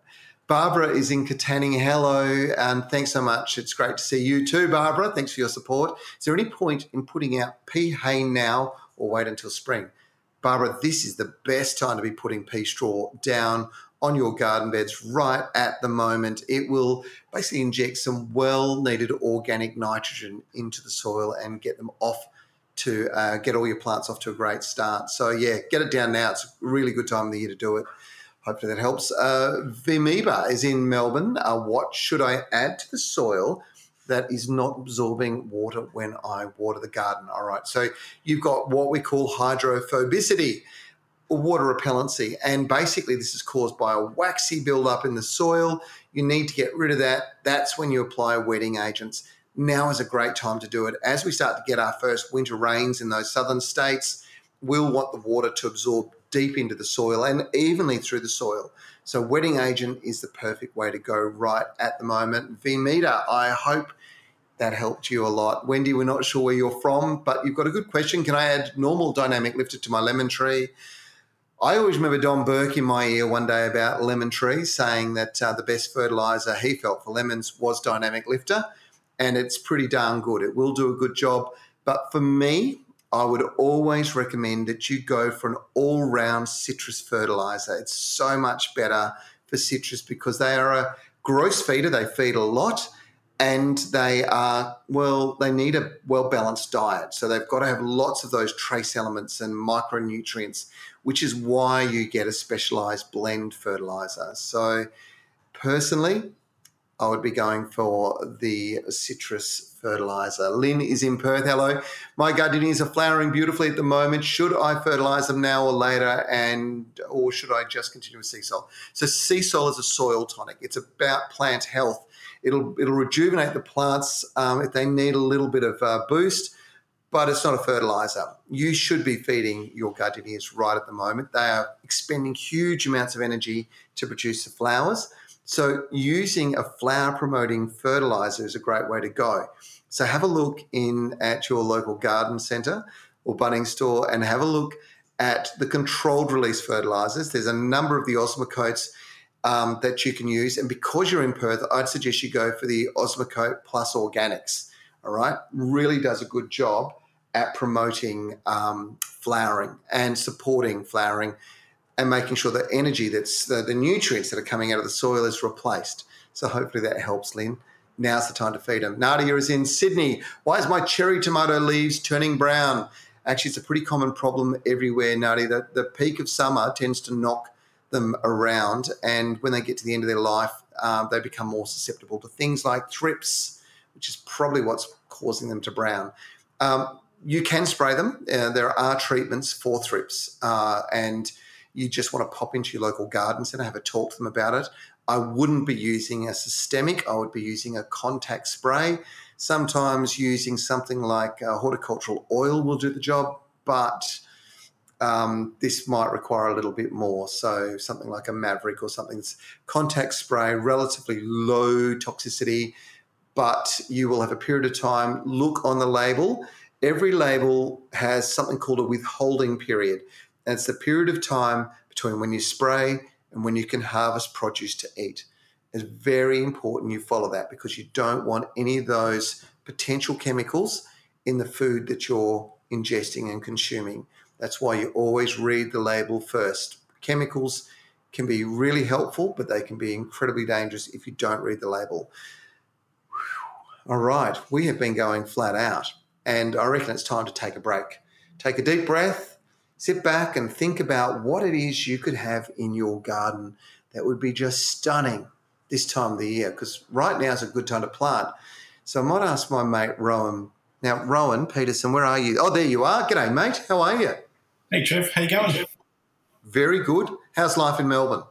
Barbara is in Katanning. Hello, and thanks so much. It's great to see you too, Barbara. Thanks for your support. Is there any point in putting out pea hay now or wait until spring? Barbara, this is the best time to be putting pea straw down on your garden beds right at the moment. It will basically inject some well needed organic nitrogen into the soil and get them off to uh, get all your plants off to a great start. So, yeah, get it down now. It's a really good time of the year to do it. Hopefully that helps. Uh, is in Melbourne. Uh, what should I add to the soil that is not absorbing water when I water the garden? All right. So you've got what we call hydrophobicity water repellency. And basically, this is caused by a waxy buildup in the soil. You need to get rid of that. That's when you apply wetting agents. Now is a great time to do it. As we start to get our first winter rains in those southern states, we'll want the water to absorb deep into the soil and evenly through the soil. So, wetting agent is the perfect way to go right at the moment. Vmeta, I hope that helped you a lot. Wendy, we're not sure where you're from, but you've got a good question. Can I add normal dynamic lifter to my lemon tree? I always remember Don Burke in my ear one day about lemon trees saying that uh, the best fertilizer he felt for lemons was Dynamic Lifter, and it's pretty darn good. It will do a good job. But for me, I would always recommend that you go for an all round citrus fertilizer. It's so much better for citrus because they are a gross feeder, they feed a lot and they are well they need a well balanced diet. So they've got to have lots of those trace elements and micronutrients which is why you get a specialized blend fertilizer. So personally i would be going for the citrus fertilizer. Lynn is in perth hello. My gardenias are flowering beautifully at the moment. Should i fertilize them now or later? And or should i just continue with sea Seasol so sea Seasol is a soil tonic. It's about plant health It'll it'll rejuvenate the plants um, if they need a little bit of uh, boost, but it's not a fertilizer. You should be feeding your gardenias right at the moment. They are expending huge amounts of energy to produce the flowers. So using a flower promoting fertilizer is a great way to go. So have a look in at your local garden centre or Bunnings store and have a look at the controlled release fertilizers. There's a number of the Osmocotes um, that you can use. And because you're in Perth, I'd suggest you go for the Osmocote Plus Organics. All right, really does a good job at promoting um, flowering and supporting flowering and making sure the energy that's the, the nutrients that are coming out of the soil is replaced. So hopefully that helps, Lynn. Now's the time to feed them. Nadia is in Sydney. Why is my cherry tomato leaves turning brown? Actually, it's a pretty common problem everywhere, Nadia. The, the peak of summer tends to knock them around, and when they get to the end of their life, um, they become more susceptible to things like thrips, which is probably what's causing them to brown. Um, you can spray them. Uh, there are treatments for thrips, uh, and you just want to pop into your local garden center, have a talk to them about it. I wouldn't be using a systemic. I would be using a contact spray. Sometimes using something like uh, horticultural oil will do the job, but um, this might require a little bit more. So something like a Mavrik or something that's contact spray, relatively low toxicity, but you will have a period of time. Look on the label. Every label has something called a withholding period. And it's the period of time between when you spray and when you can harvest produce to eat. It's very important you follow that because you don't want any of those potential chemicals in the food that you're ingesting and consuming. That's why you always read the label first. Chemicals can be really helpful, but they can be incredibly dangerous if you don't read the label. All right, we have been going flat out, and I reckon it's time to take a break. Take a deep breath, sit back, and think about what it is you could have in your garden that would be just stunning this time of the year, because right now is a good time to plant. So I might ask my mate Rowan. Now, Rowan Peterson, where are you? Oh, there you are. G'day, mate. How are you? Hey, Trev, how you going? Very good. How's life in Melbourne?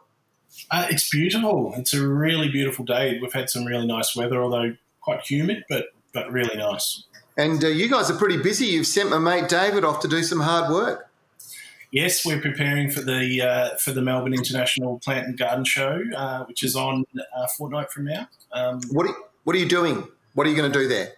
Uh, it's beautiful. It's a really beautiful day. We've had some really nice weather, although quite humid, but but really nice. And uh, you guys are pretty busy. You've sent my mate David off to do some hard work. Yes, we're preparing for the uh, for the Melbourne International Plant and Garden Show, uh, which is on a fortnight from now. Um, what are, what are you doing? What are you going to do there?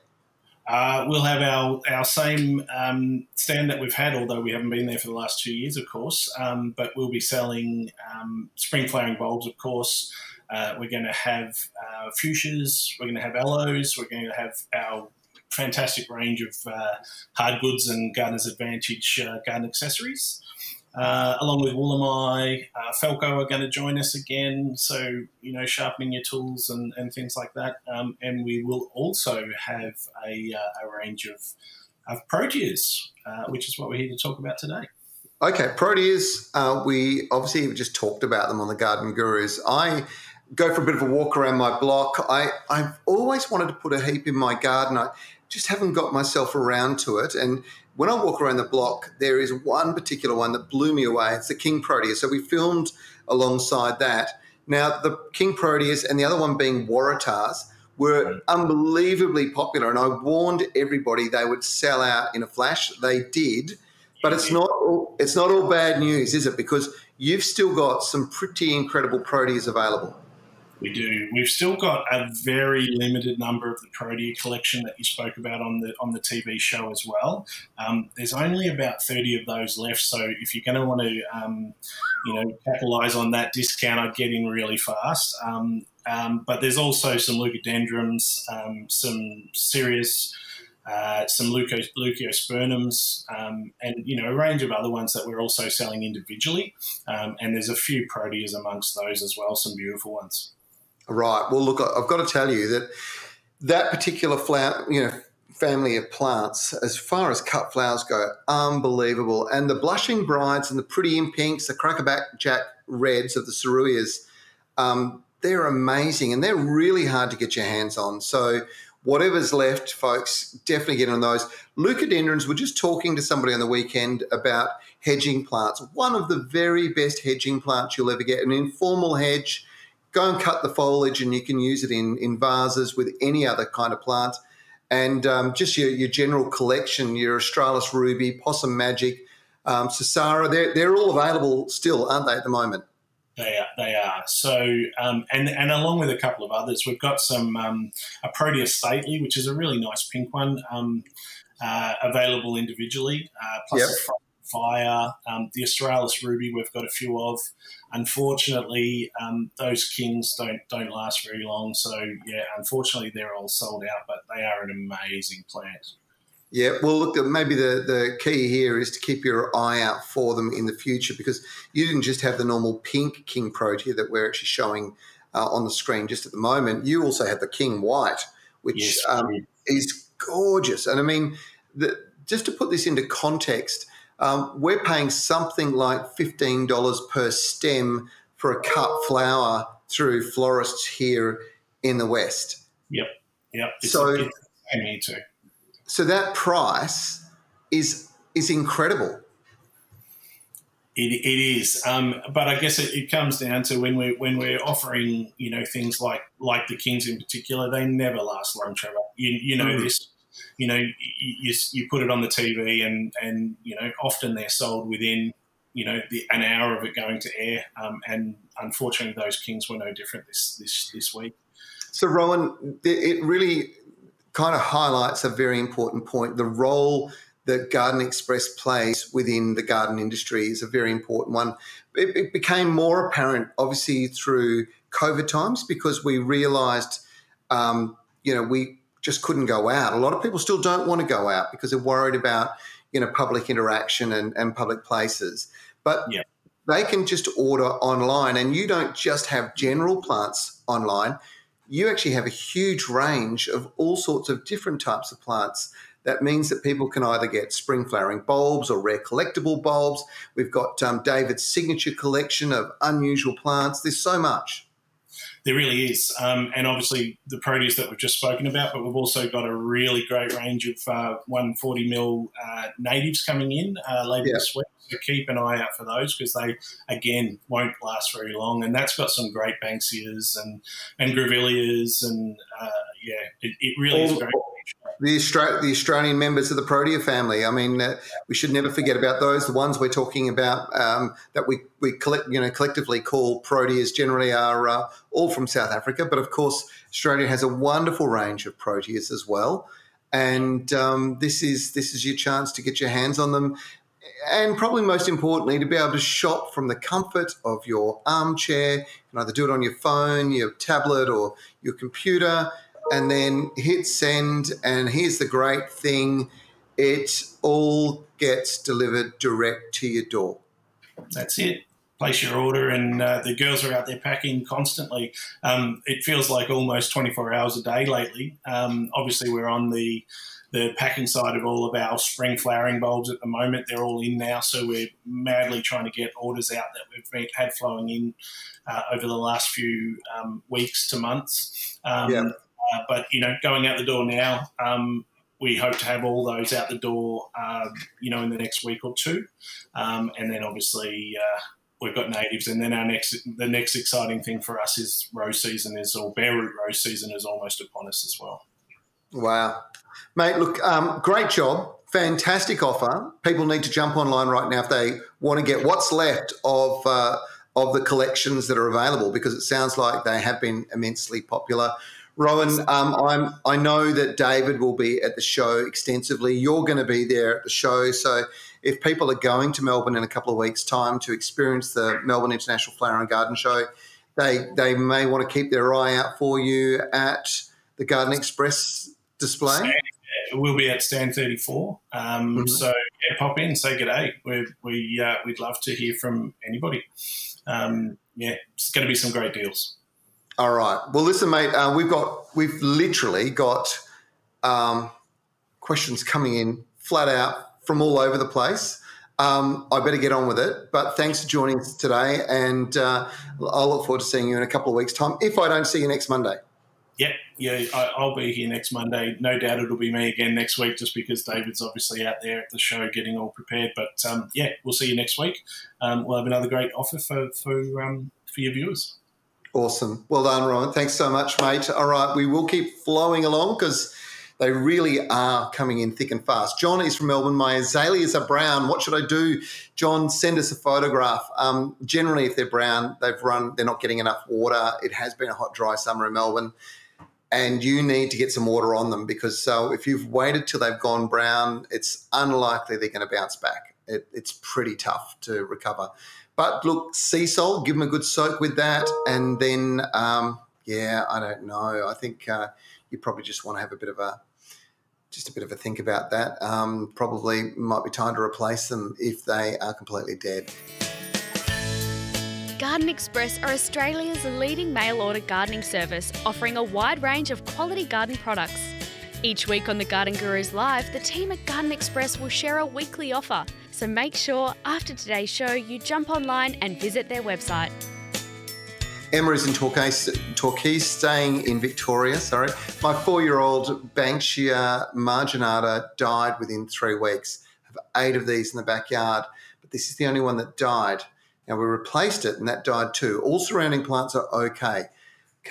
Uh, we'll have our, our same um, stand that we've had, although we haven't been there for the last two years, of course. Um, but we'll be selling um, spring flowering bulbs, of course. Uh, we're going to have uh, fuchsias. We're going to have aloes. We're going to have our fantastic range of uh, hard goods and Gardener's Advantage uh, garden accessories uh, along with Woolamai. Uh, Felco are going to join us again, so you know, sharpening your tools and, and things like that. Um, and we will also have a, uh, a range of, of proteas, uh, which is what we're here to talk about today. Okay, proteas. Uh, we obviously just talked about them on the Garden Gurus. I go for a bit of a walk around my block. I, I've always wanted to put a heap in my garden. I just haven't got myself around to it. And when I walk around the block, there is one particular one that blew me away. It's the King Proteus. So we filmed alongside that. Now, the King Proteus and the other one being Waratahs were unbelievably popular. And I warned everybody they would sell out in a flash. They did. But it's not all, it's not all bad news, is it? Because you've still got some pretty incredible Proteas available. We do. We've still got a very limited number of the Protea collection that you spoke about on the on the TV show as well. Um, there's only about 30 of those left, so if you're going to want to, um, you know, capitalize on that discount, I'd get in really fast. Um, um but there's also some leucadendrons, um, some serious. Uh, some leuco, leucospermums, um, and you know a range of other ones that we're also selling individually. Um, and there's a few proteas amongst those as well, some beautiful ones. Right. Well, look, I've got to tell you that that particular flower, you know, family of plants, as far as cut flowers go, unbelievable. And the blushing brides and the pretty in pinks, the crackerback jack reds of the ceruleas, um, they're amazing and they're really hard to get your hands on. So whatever's left, folks, definitely get on those. Leucadendrons, we're just talking to somebody on the weekend about hedging plants. One of the very best hedging plants you'll ever get, an informal hedge go and cut the foliage and you can use it in, in vases with any other kind of plant. And um, just your, your general collection, your Australis ruby, possum magic, um, Susara, they're, they're all available still, aren't they, at the moment? They are. They are. So, um, and and along with a couple of others, we've got some um, a Proteus stately, which is a really nice pink one, um, uh, available individually, uh, plus yep. a fire. Um, the Australis ruby we've got a few of. Unfortunately, um, those kings don't don't last very long. So yeah, unfortunately they're all sold out, but they are an amazing plant. Yeah, well, look, maybe the, the key here is to keep your eye out for them in the future because you didn't just have the normal pink King Protea that we're actually showing uh, on the screen just at the moment. You also have the King White, which yes, um, is gorgeous. And I mean, the, just to put this into context, um, we're paying something like $15 per stem for a cut flower through florists here in the West. Yep, yep. It's so, a, me too. So that price is is incredible. It, it is, um, but I guess it, it, comes down to when we're when we're offering, you know, things like like the Kings in particular. They never last long, Trevor. You, you know mm. this. You know, you, you, put it on the TV, and and you know, often they're sold within you know the, an hour of it going to air. Um, and unfortunately, those Kings were no different this this this week. So, Rowan, it really kind of highlights a very important point. The role that Garden Express plays within the garden industry is a very important one. It, it became more apparent, obviously, through COVID times because we realised, um, you know, we just couldn't go out. A lot of people still don't want to go out because they're worried about, you know, public interaction and, and public places. But yeah. they can just order online, and you don't just have general plants online you actually have a huge range of all sorts of different types of plants. That means that people can either get spring flowering bulbs or rare collectible bulbs. We've got um, David's signature collection of unusual plants. There's so much. There really is. Um, and obviously the produce that we've just spoken about, but we've also got a really great range of uh, 140 mil uh, natives coming in uh, later yeah. this week. So keep an eye out for those because they, again, won't last very long. And that's got some great Banksias and, and Grevilleas. And uh, yeah, it, it really all, is great the, Austra- the Australian members of the Protea family. I mean, uh, we should never forget about those. The ones we're talking about um, that we, we collect, you know, collectively call Proteas generally are uh, all from South Africa. But of course, Australia has a wonderful range of Proteas as well. And um, this is this is your chance to get your hands on them, and probably most importantly, to be able to shop from the comfort of your armchair. You can either do it on your phone, your tablet, or your computer and then hit send. And here's the great thing it all gets delivered direct to your door. That's it. Place your order, and uh, the girls are out there packing constantly. Um, it feels like almost 24 hours a day lately. Um, obviously, we're on the the packing side of all of our spring flowering bulbs at the moment. They're all in now, so we're madly trying to get orders out that we've had flowing in uh, over the last few um, weeks to months. Um, yeah. Uh, but you know, going out the door now, um, we hope to have all those out the door, um, you know, in the next week or two, um, and then obviously uh, we've got natives, and then our next, the next exciting thing for us is row season is or bare root row season is almost upon us as well. Wow, mate! Look, um, great job. Fantastic offer. People need to jump online right now if they want to get what's left of uh, of the collections that are available because it sounds like they have been immensely popular. Rowan, um, I'm, I know that David will be at the show extensively. You're going to be there at the show. So if people are going to Melbourne in a couple of weeks' time to experience the Melbourne International Flower and Garden Show, they, they may want to keep their eye out for you at the Garden Express display. We'll be at stand 34. Um, mm-hmm. So yeah, pop in, say good day. we we, uh, we'd love to hear from anybody. Um, yeah, it's going to be some great deals. All right. Well, listen, mate. Uh, we've got we've literally got um, questions coming in flat out from all over the place. Um, I better get on with it. But thanks for joining us today, and uh, I'll look forward to seeing you in a couple of weeks' time. If I don't see you next Monday. Yep, yeah, I, will be here next Monday. No doubt it'll be me again next week, just because David's obviously out there at the show getting all prepared. But um, yeah, we'll see you next week. Um, we'll have another great offer for for um, for your viewers. Awesome. Well done, Rowan. Thanks so much, mate. All right, we will keep flowing along because they really are coming in thick and fast. John is from Melbourne. My azaleas are brown. What should I do? John, send us a photograph. Um, generally, if they're brown, they've run, they're not getting enough water. It has been a hot, dry summer in Melbourne. And you need to get some water on them because so if you've waited till they've gone brown, it's unlikely they're going to bounce back. it, it's pretty tough to recover. But look, Seasol, give them a good soak with that, and then um, yeah, I don't know. I think uh, you probably just want to have a bit of a just a bit of a think about that. Um, probably might be time to replace them if they are completely dead. Garden Express are Australia's leading mail order gardening service, offering a wide range of quality garden products. Each week on the Garden Gurus Live, the team at Garden Express will share a weekly offer. So make sure after today's show you jump online and visit their website. Emma is in Torquay, Torquay, staying in Victoria. Sorry, my four-year-old Banksia marginata died within three weeks. I have eight of these in the backyard, but this is the only one that died. Now we replaced it and that died too. All surrounding plants are okay.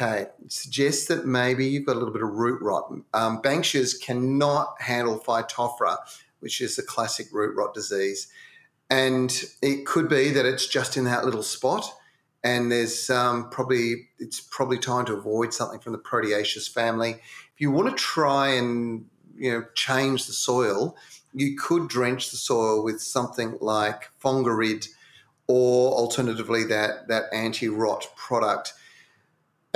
Okay, suggests that maybe you've got a little bit of root rot. Um, Banksias cannot handle Phytophthora, which is the classic root rot disease. And it could be that it's just in that little spot. And there's um, probably, it's probably time to avoid something from the Proteaceous family. If you want to try and, you know, change the soil, you could drench the soil with something like Fongarid or alternatively that that anti-rot product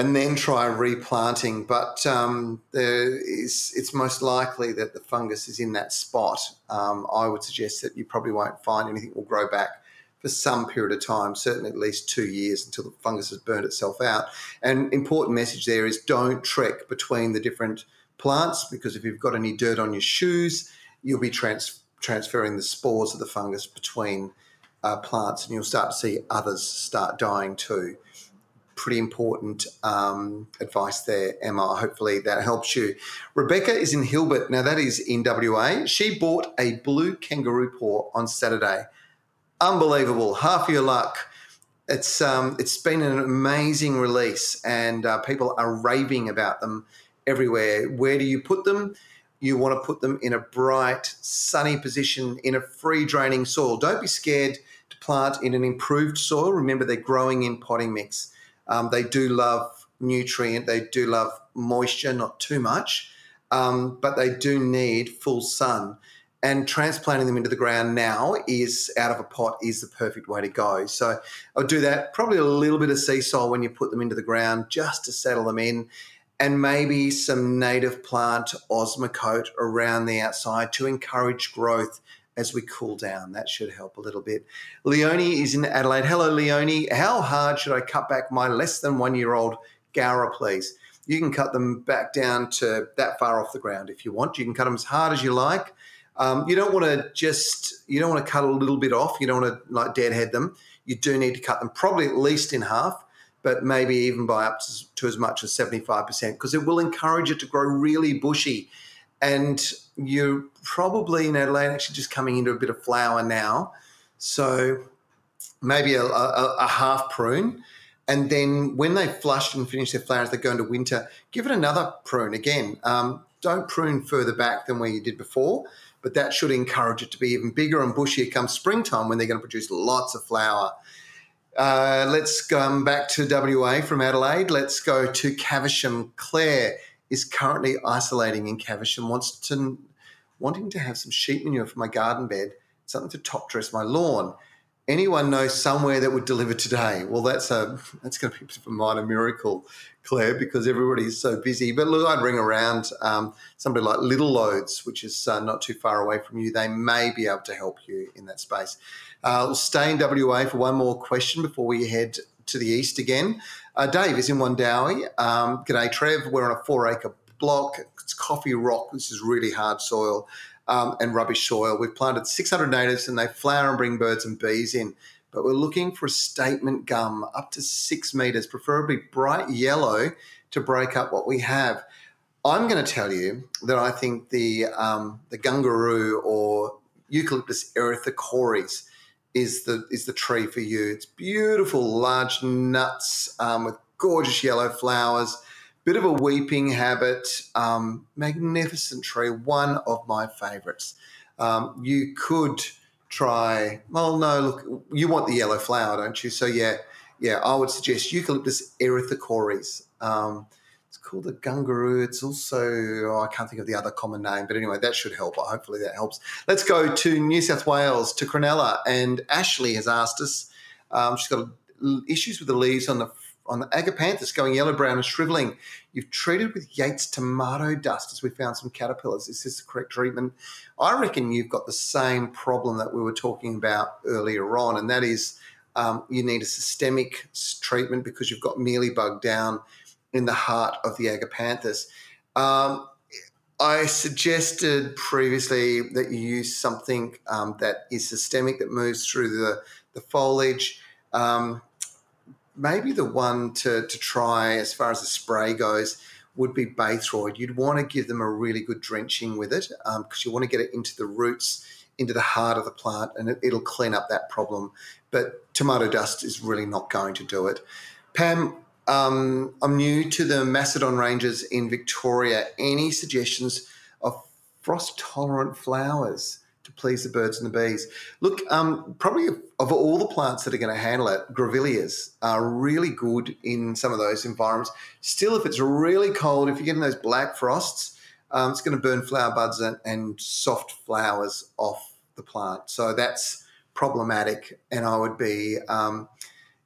and then try replanting. But um, it's most likely that the fungus is in that spot. Um, I would suggest that you probably won't find anything will grow back for some period of time, certainly at least two years until the fungus has burned itself out. And important message there is don't trek between the different plants because if you've got any dirt on your shoes, you'll be trans- transferring the spores of the fungus between uh, plants, and you'll start to see others start dying too. Pretty important um, advice there, Emma. Hopefully that helps you. Rebecca is in Hilbert. Now, that is in WA. She bought a blue kangaroo paw on Saturday. Unbelievable. Half your luck. It's um, it's been an amazing release, and uh, people are raving about them everywhere. Where do you put them? You want to put them in a bright, sunny position in a free draining soil. Don't be scared to plant in an improved soil. Remember, they're growing in potting mix. Um, they do love nutrient, they do love moisture, not too much, um, but they do need full sun. And transplanting them into the ground now is out of a pot is the perfect way to go. So I'll do that. Probably a little bit of Seasol when you put them into the ground just to settle them in, and maybe some native plant Osmocote around the outside to encourage growth as we cool down. That should help a little bit. Leonie is in Adelaide. Hello, Leonie. How hard should I cut back my less than one year old Gaura, please? You can cut them back down to that far off the ground if you want. You can cut them as hard as you like. Um, you don't want to just you don't want to cut a little bit off. You don't want to like deadhead them. You do need to cut them probably at least in half, but maybe even by up to, to as much as seventy five percent because it will encourage it to grow really bushy and you're probably in Adelaide actually just coming into a bit of flower now. So maybe a, a, a half prune. And then when they flush and finish their flowers, they go into winter, give it another prune again. Um, don't prune further back than where you did before, but that should encourage it to be even bigger and bushier come springtime when they're going to produce lots of flower. Uh, let's come back to WA from Adelaide. Let's go to Caversham. Claire is currently isolating in Caversham, wants to wanting to have some sheep manure for my garden bed, something to top dress my lawn. Anyone know somewhere that would deliver today? Well, that's a that's going to be a bit of a minor miracle, Claire, because everybody is so busy. But look, I'd ring around um, somebody like Little Loads, which is uh, not too far away from you. They may be able to help you in that space. Uh, we'll stay in WA for one more question before we head to the east again. Uh, Dave is in Wundowie. Um, g'day, Trev. We're on a four acre block. It's coffee rock, which is really hard soil um, and rubbish soil. We've planted 600 natives and they flower and bring birds and bees in. But we're looking for a statement gum up to six metres, preferably bright yellow to break up what we have. I'm going to tell you that I think the um, the gungaroo or Eucalyptus erythrocorys is the is the tree for you. It's beautiful, large nuts um, with gorgeous yellow flowers. Bit of a weeping habit, um, magnificent tree, one of my favourites. Um, you could try. Well, no, look, you want the yellow flower, don't you? So yeah, yeah, I would suggest Eucalyptus erythrocorys. Called a gungaroo. It's also, oh, I can't think of the other common name, but anyway, that should help. Hopefully that helps. Let's go to New South Wales, to Cronulla. And Ashley has asked us, um, she's got issues with the leaves on the on the agapanthus going yellow brown and shriveling. You've treated with Yates tomato dust as we found some caterpillars. Is this the correct treatment? I reckon you've got the same problem that we were talking about earlier on, and that is um, you need a systemic treatment because you've got mealybug down in the heart of the agapanthus. Um, I suggested previously that you use something um, that is systemic that moves through the, the foliage. Um, maybe the one to, to try as far as the spray goes would be Baythroid. You'd want to give them a really good drenching with it because um, you want to get it into the roots, into the heart of the plant, and it, it'll clean up that problem. But tomato dust is really not going to do it. Pam, um, I'm new to the Macedon ranges in Victoria. Any suggestions of frost tolerant flowers to please the birds and the bees? Look, um, probably of all the plants that are going to handle it, grevilleas are really good in some of those environments. Still, if it's really cold, if you're getting those black frosts, um, it's going to burn flower buds and, and soft flowers off the plant. So that's problematic, and I would be. Um,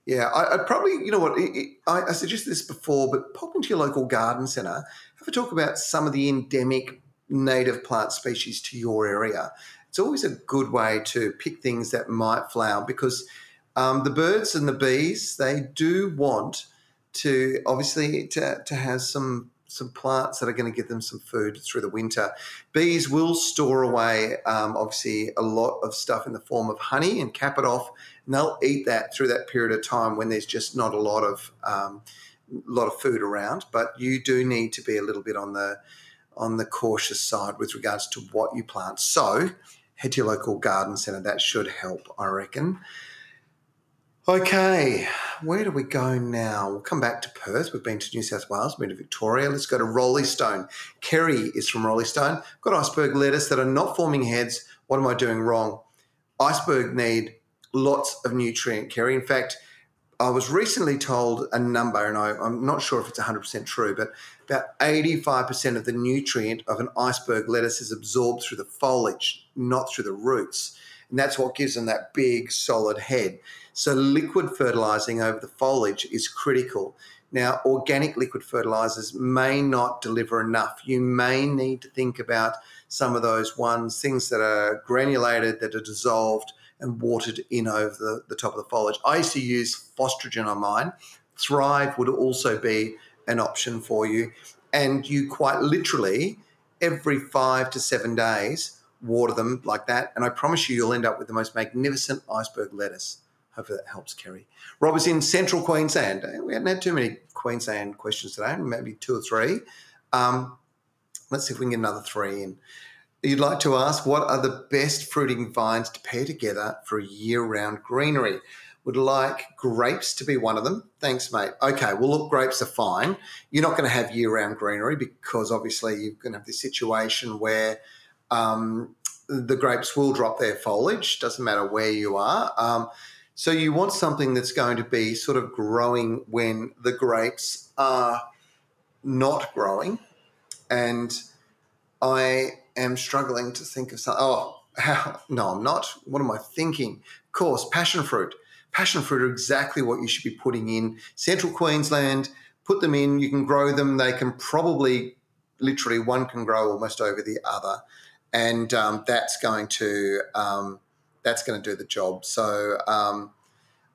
yeah, I, would probably, you know what, it, it, I, I suggested this before, but pop into your local garden centre, have a talk about some of the endemic native plant species to your area. It's always a good way to pick things that might flower because um, the birds and the bees, they do want to obviously to, to have some some plants that are going to give them some food through the winter. Bees will store away, um, obviously, a lot of stuff in the form of honey and cap it off, and they'll eat that through that period of time when there's just not a lot of um, lot of food around. But you do need to be a little bit on the on the cautious side with regards to what you plant. So head to your local garden centre. That should help, I reckon. Okay, where do we go now? We'll come back to Perth. We've been to New South Wales, we've been to Victoria. Let's go to Roleystone. Kerry is from Roleystone. Got iceberg lettuce that are not forming heads. What am I doing wrong? Iceberg need lots of nutrient, Kerry. In fact, I was recently told a number, and I, am not sure if it's 100% true, but about 85% of the nutrient of an iceberg lettuce is absorbed through the foliage, not through the roots. And that's what gives them that big, solid head. So liquid fertilizing over the foliage is critical. Now, organic liquid fertilizers may not deliver enough. You may need to think about some of those ones, things that are granulated, that are dissolved and watered in over the, the top of the foliage. I used to use Phostrogen on mine. Thrive would also be an option for you. And you quite literally, every five to seven days, water them like that. And I promise you, you'll end up with the most magnificent iceberg lettuce. Hopefully that helps, Kerry. Rob is in central Queensland. We haven't had too many Queensland questions today, maybe two or three. Um, let's see if we can get another three in. You'd like to ask what are the best fruiting vines to pair together for a year round greenery? Would like grapes to be one of them. Thanks, mate. Okay, well, look, grapes are fine. You're not going to have year round greenery because obviously you're going to have this situation where um, the grapes will drop their foliage, doesn't matter where you are. Um, so you want something that's going to be sort of growing when the grapes are not growing. And I am struggling to think of something. Oh, how? no, I'm not. What am I thinking? Of course, passion fruit. Passion fruit are exactly what you should be putting in central Queensland. Put them in, you can grow them. They can probably, literally, one can grow almost over the other. And um, that's going to um, that's going to do the job. So um,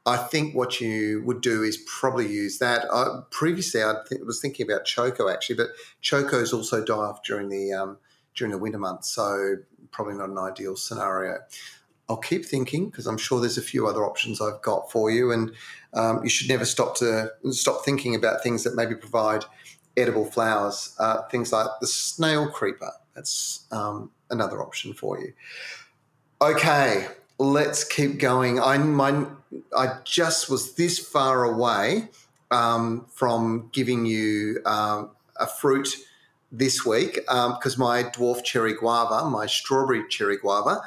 I think what you would do is probably use that. I, previously, I th- was thinking about choko actually, but chokos also die off during the um, during the winter months, so probably not an ideal scenario. I'll keep thinking because I'm sure there's a few other options I've got for you, and um, you should never stop to stop thinking about things that maybe provide edible flowers. Uh, things like the snail creeper. That's um, another option for you. Okay, let's keep going. I my, I just was this far away um, from giving you um, a fruit this week because um, my dwarf cherry guava, my strawberry cherry guava,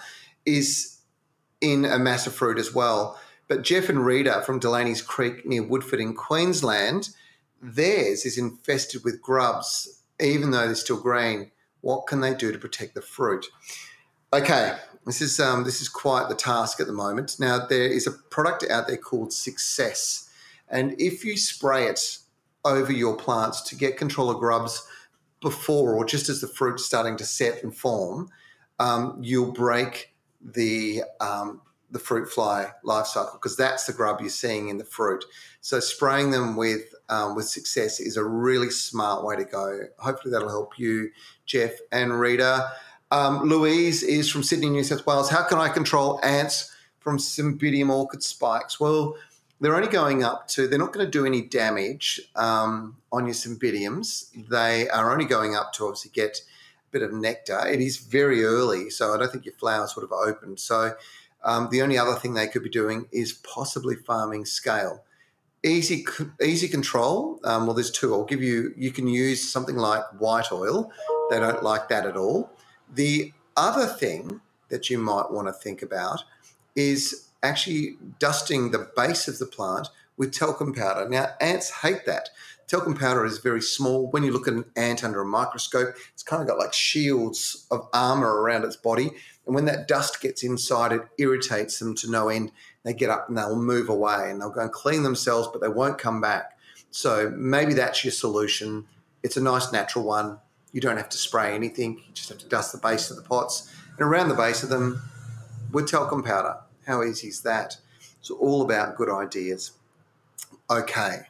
is in a massive fruit as well. But Jeff and Rita from Delaney's Creek near Woodford in Queensland, theirs is infested with grubs, even though they're still green, what can they do to protect the fruit? Okay, this is um, this is quite the task at the moment. Now there is a product out there called Success, and if you spray it over your plants to get control of grubs before or just as the fruit's starting to set and form, um, you'll break the um, the fruit fly life cycle because that's the grub you're seeing in the fruit. So spraying them with um, with success is a really smart way to go. Hopefully that'll help you, Jeff and Rita. Um, Louise is from Sydney, New South Wales. How can I control ants from Cymbidium orchid spikes? Well, they're only going up to, they're not going to do any damage um, on your Cymbidiums. They are only going up to obviously get a bit of nectar. It is very early, so I don't think your flowers would have opened. So um, the only other thing they could be doing is possibly farming scale. Easy, easy control. Um, well, there's two. I'll give you. You can use something like white oil. They don't like that at all. The other thing that you might want to think about is actually dusting the base of the plant with talcum powder. Now, ants hate that. Talcum powder is very small. When you look at an ant under a microscope, it's kind of got like shields of armor around its body. And when that dust gets inside, it irritates them to no end. They get up and they'll move away and they'll go and clean themselves, but they won't come back. So maybe that's your solution. It's a nice natural one. You don't have to spray anything. You just have to dust the base of the pots and around the base of them with talcum powder. How easy is that? It's all about good ideas. Okay,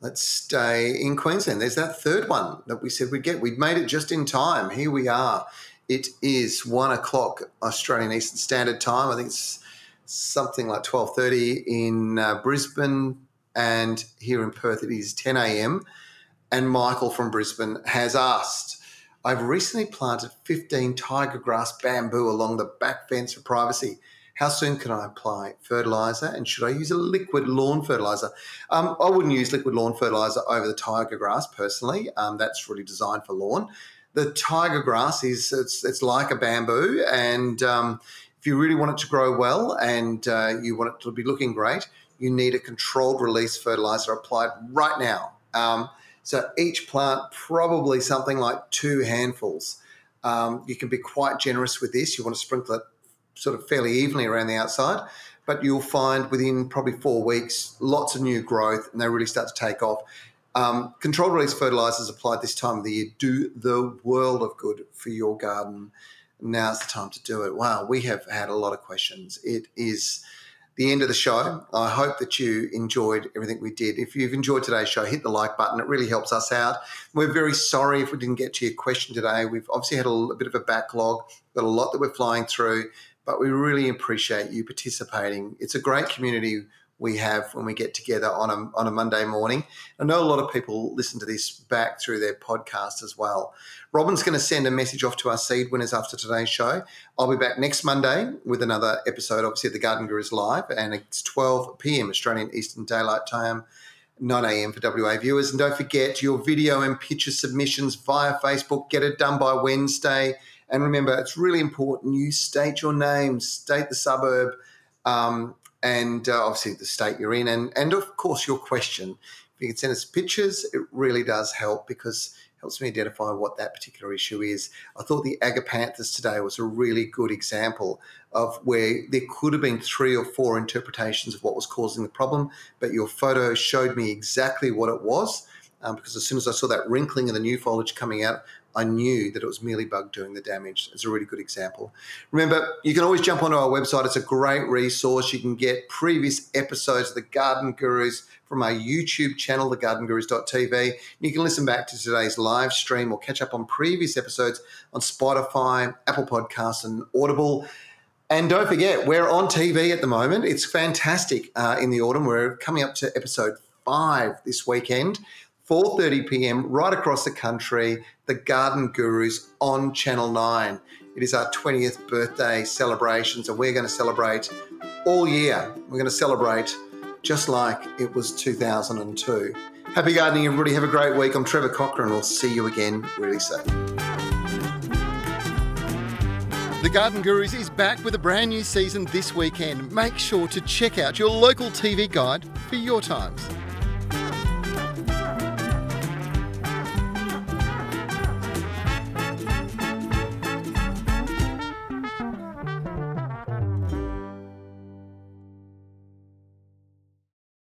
let's stay in Queensland. There's that third one that we said we'd get. We'd made it just in time. Here we are. It is one o'clock Australian Eastern Standard Time. I think it's something like twelve thirty in uh, Brisbane, and here in Perth it is ten a.m. And Michael from Brisbane has asked. I've recently planted 15 tiger grass bamboo along the back fence for privacy. How soon can I apply fertilizer and should I use a liquid lawn fertilizer? Um, I wouldn't use liquid lawn fertilizer over the tiger grass personally. Um, that's really designed for lawn. The tiger grass is it's, it's like a bamboo, and um, if you really want it to grow well and uh, you want it to be looking great, you need a controlled release fertilizer applied right now. So each plant, probably something like two handfuls. Um, you can be quite generous with this. You want to sprinkle it sort of fairly evenly around the outside. But you'll find within probably four weeks, lots of new growth, and they really start to take off. Um, controlled release fertilizers applied this time of the year do the world of good for your garden. Now's the time to do it. Wow, we have had a lot of questions. It is the end of the show. I hope that you enjoyed everything we did. If you've enjoyed today's show, hit the like button. It really helps us out. We're very sorry if we didn't get to your question today. We've obviously had a, a bit of a backlog, got a lot that we're flying through but we really appreciate you participating. It's a great community we have when we get together on a, on a Monday morning. I know a lot of people listen to this back through their podcast as well. Robin's going to send a message off to our seed winners after today's show. I'll be back next Monday with another episode, obviously, the Garden Gurus Live, and it's 12 p.m. Australian Eastern Daylight Time. 9 a.m. for WA viewers. And don't forget your video and picture submissions via Facebook. Get it done by Wednesday. And remember, it's really important you state your name, state the suburb, um, and uh, obviously the state you're in, and, and of course your question. If you can send us pictures, it really does help because it helps me identify what that particular issue is. I thought the agapanthus today was a really good example of where there could have been three or four interpretations of what was causing the problem, but your photo showed me exactly what it was. Um, because as soon as I saw that wrinkling of the new foliage coming out, I knew that it was mealybug doing the damage. It's a really good example. Remember, you can always jump onto our website. It's a great resource. You can get previous episodes of the Garden Gurus from our YouTube channel, thegardengurus.tv. You can listen back to today's live stream or catch up on previous episodes on Spotify, Apple Podcasts, and Audible. And don't forget, we're on TV at the moment. It's fantastic uh, in the autumn. We're coming up to episode five this weekend. 4:30 p.m. right across the country, the Garden Gurus on Channel 9. It is our 20th birthday celebrations and we're going to celebrate all year. We're going to celebrate just like it was 2002. Happy gardening everybody. Have a great week. I'm Trevor Cochrane. We'll see you again really soon. The Garden Gurus is back with a brand new season this weekend. Make sure to check out your local TV guide for your times.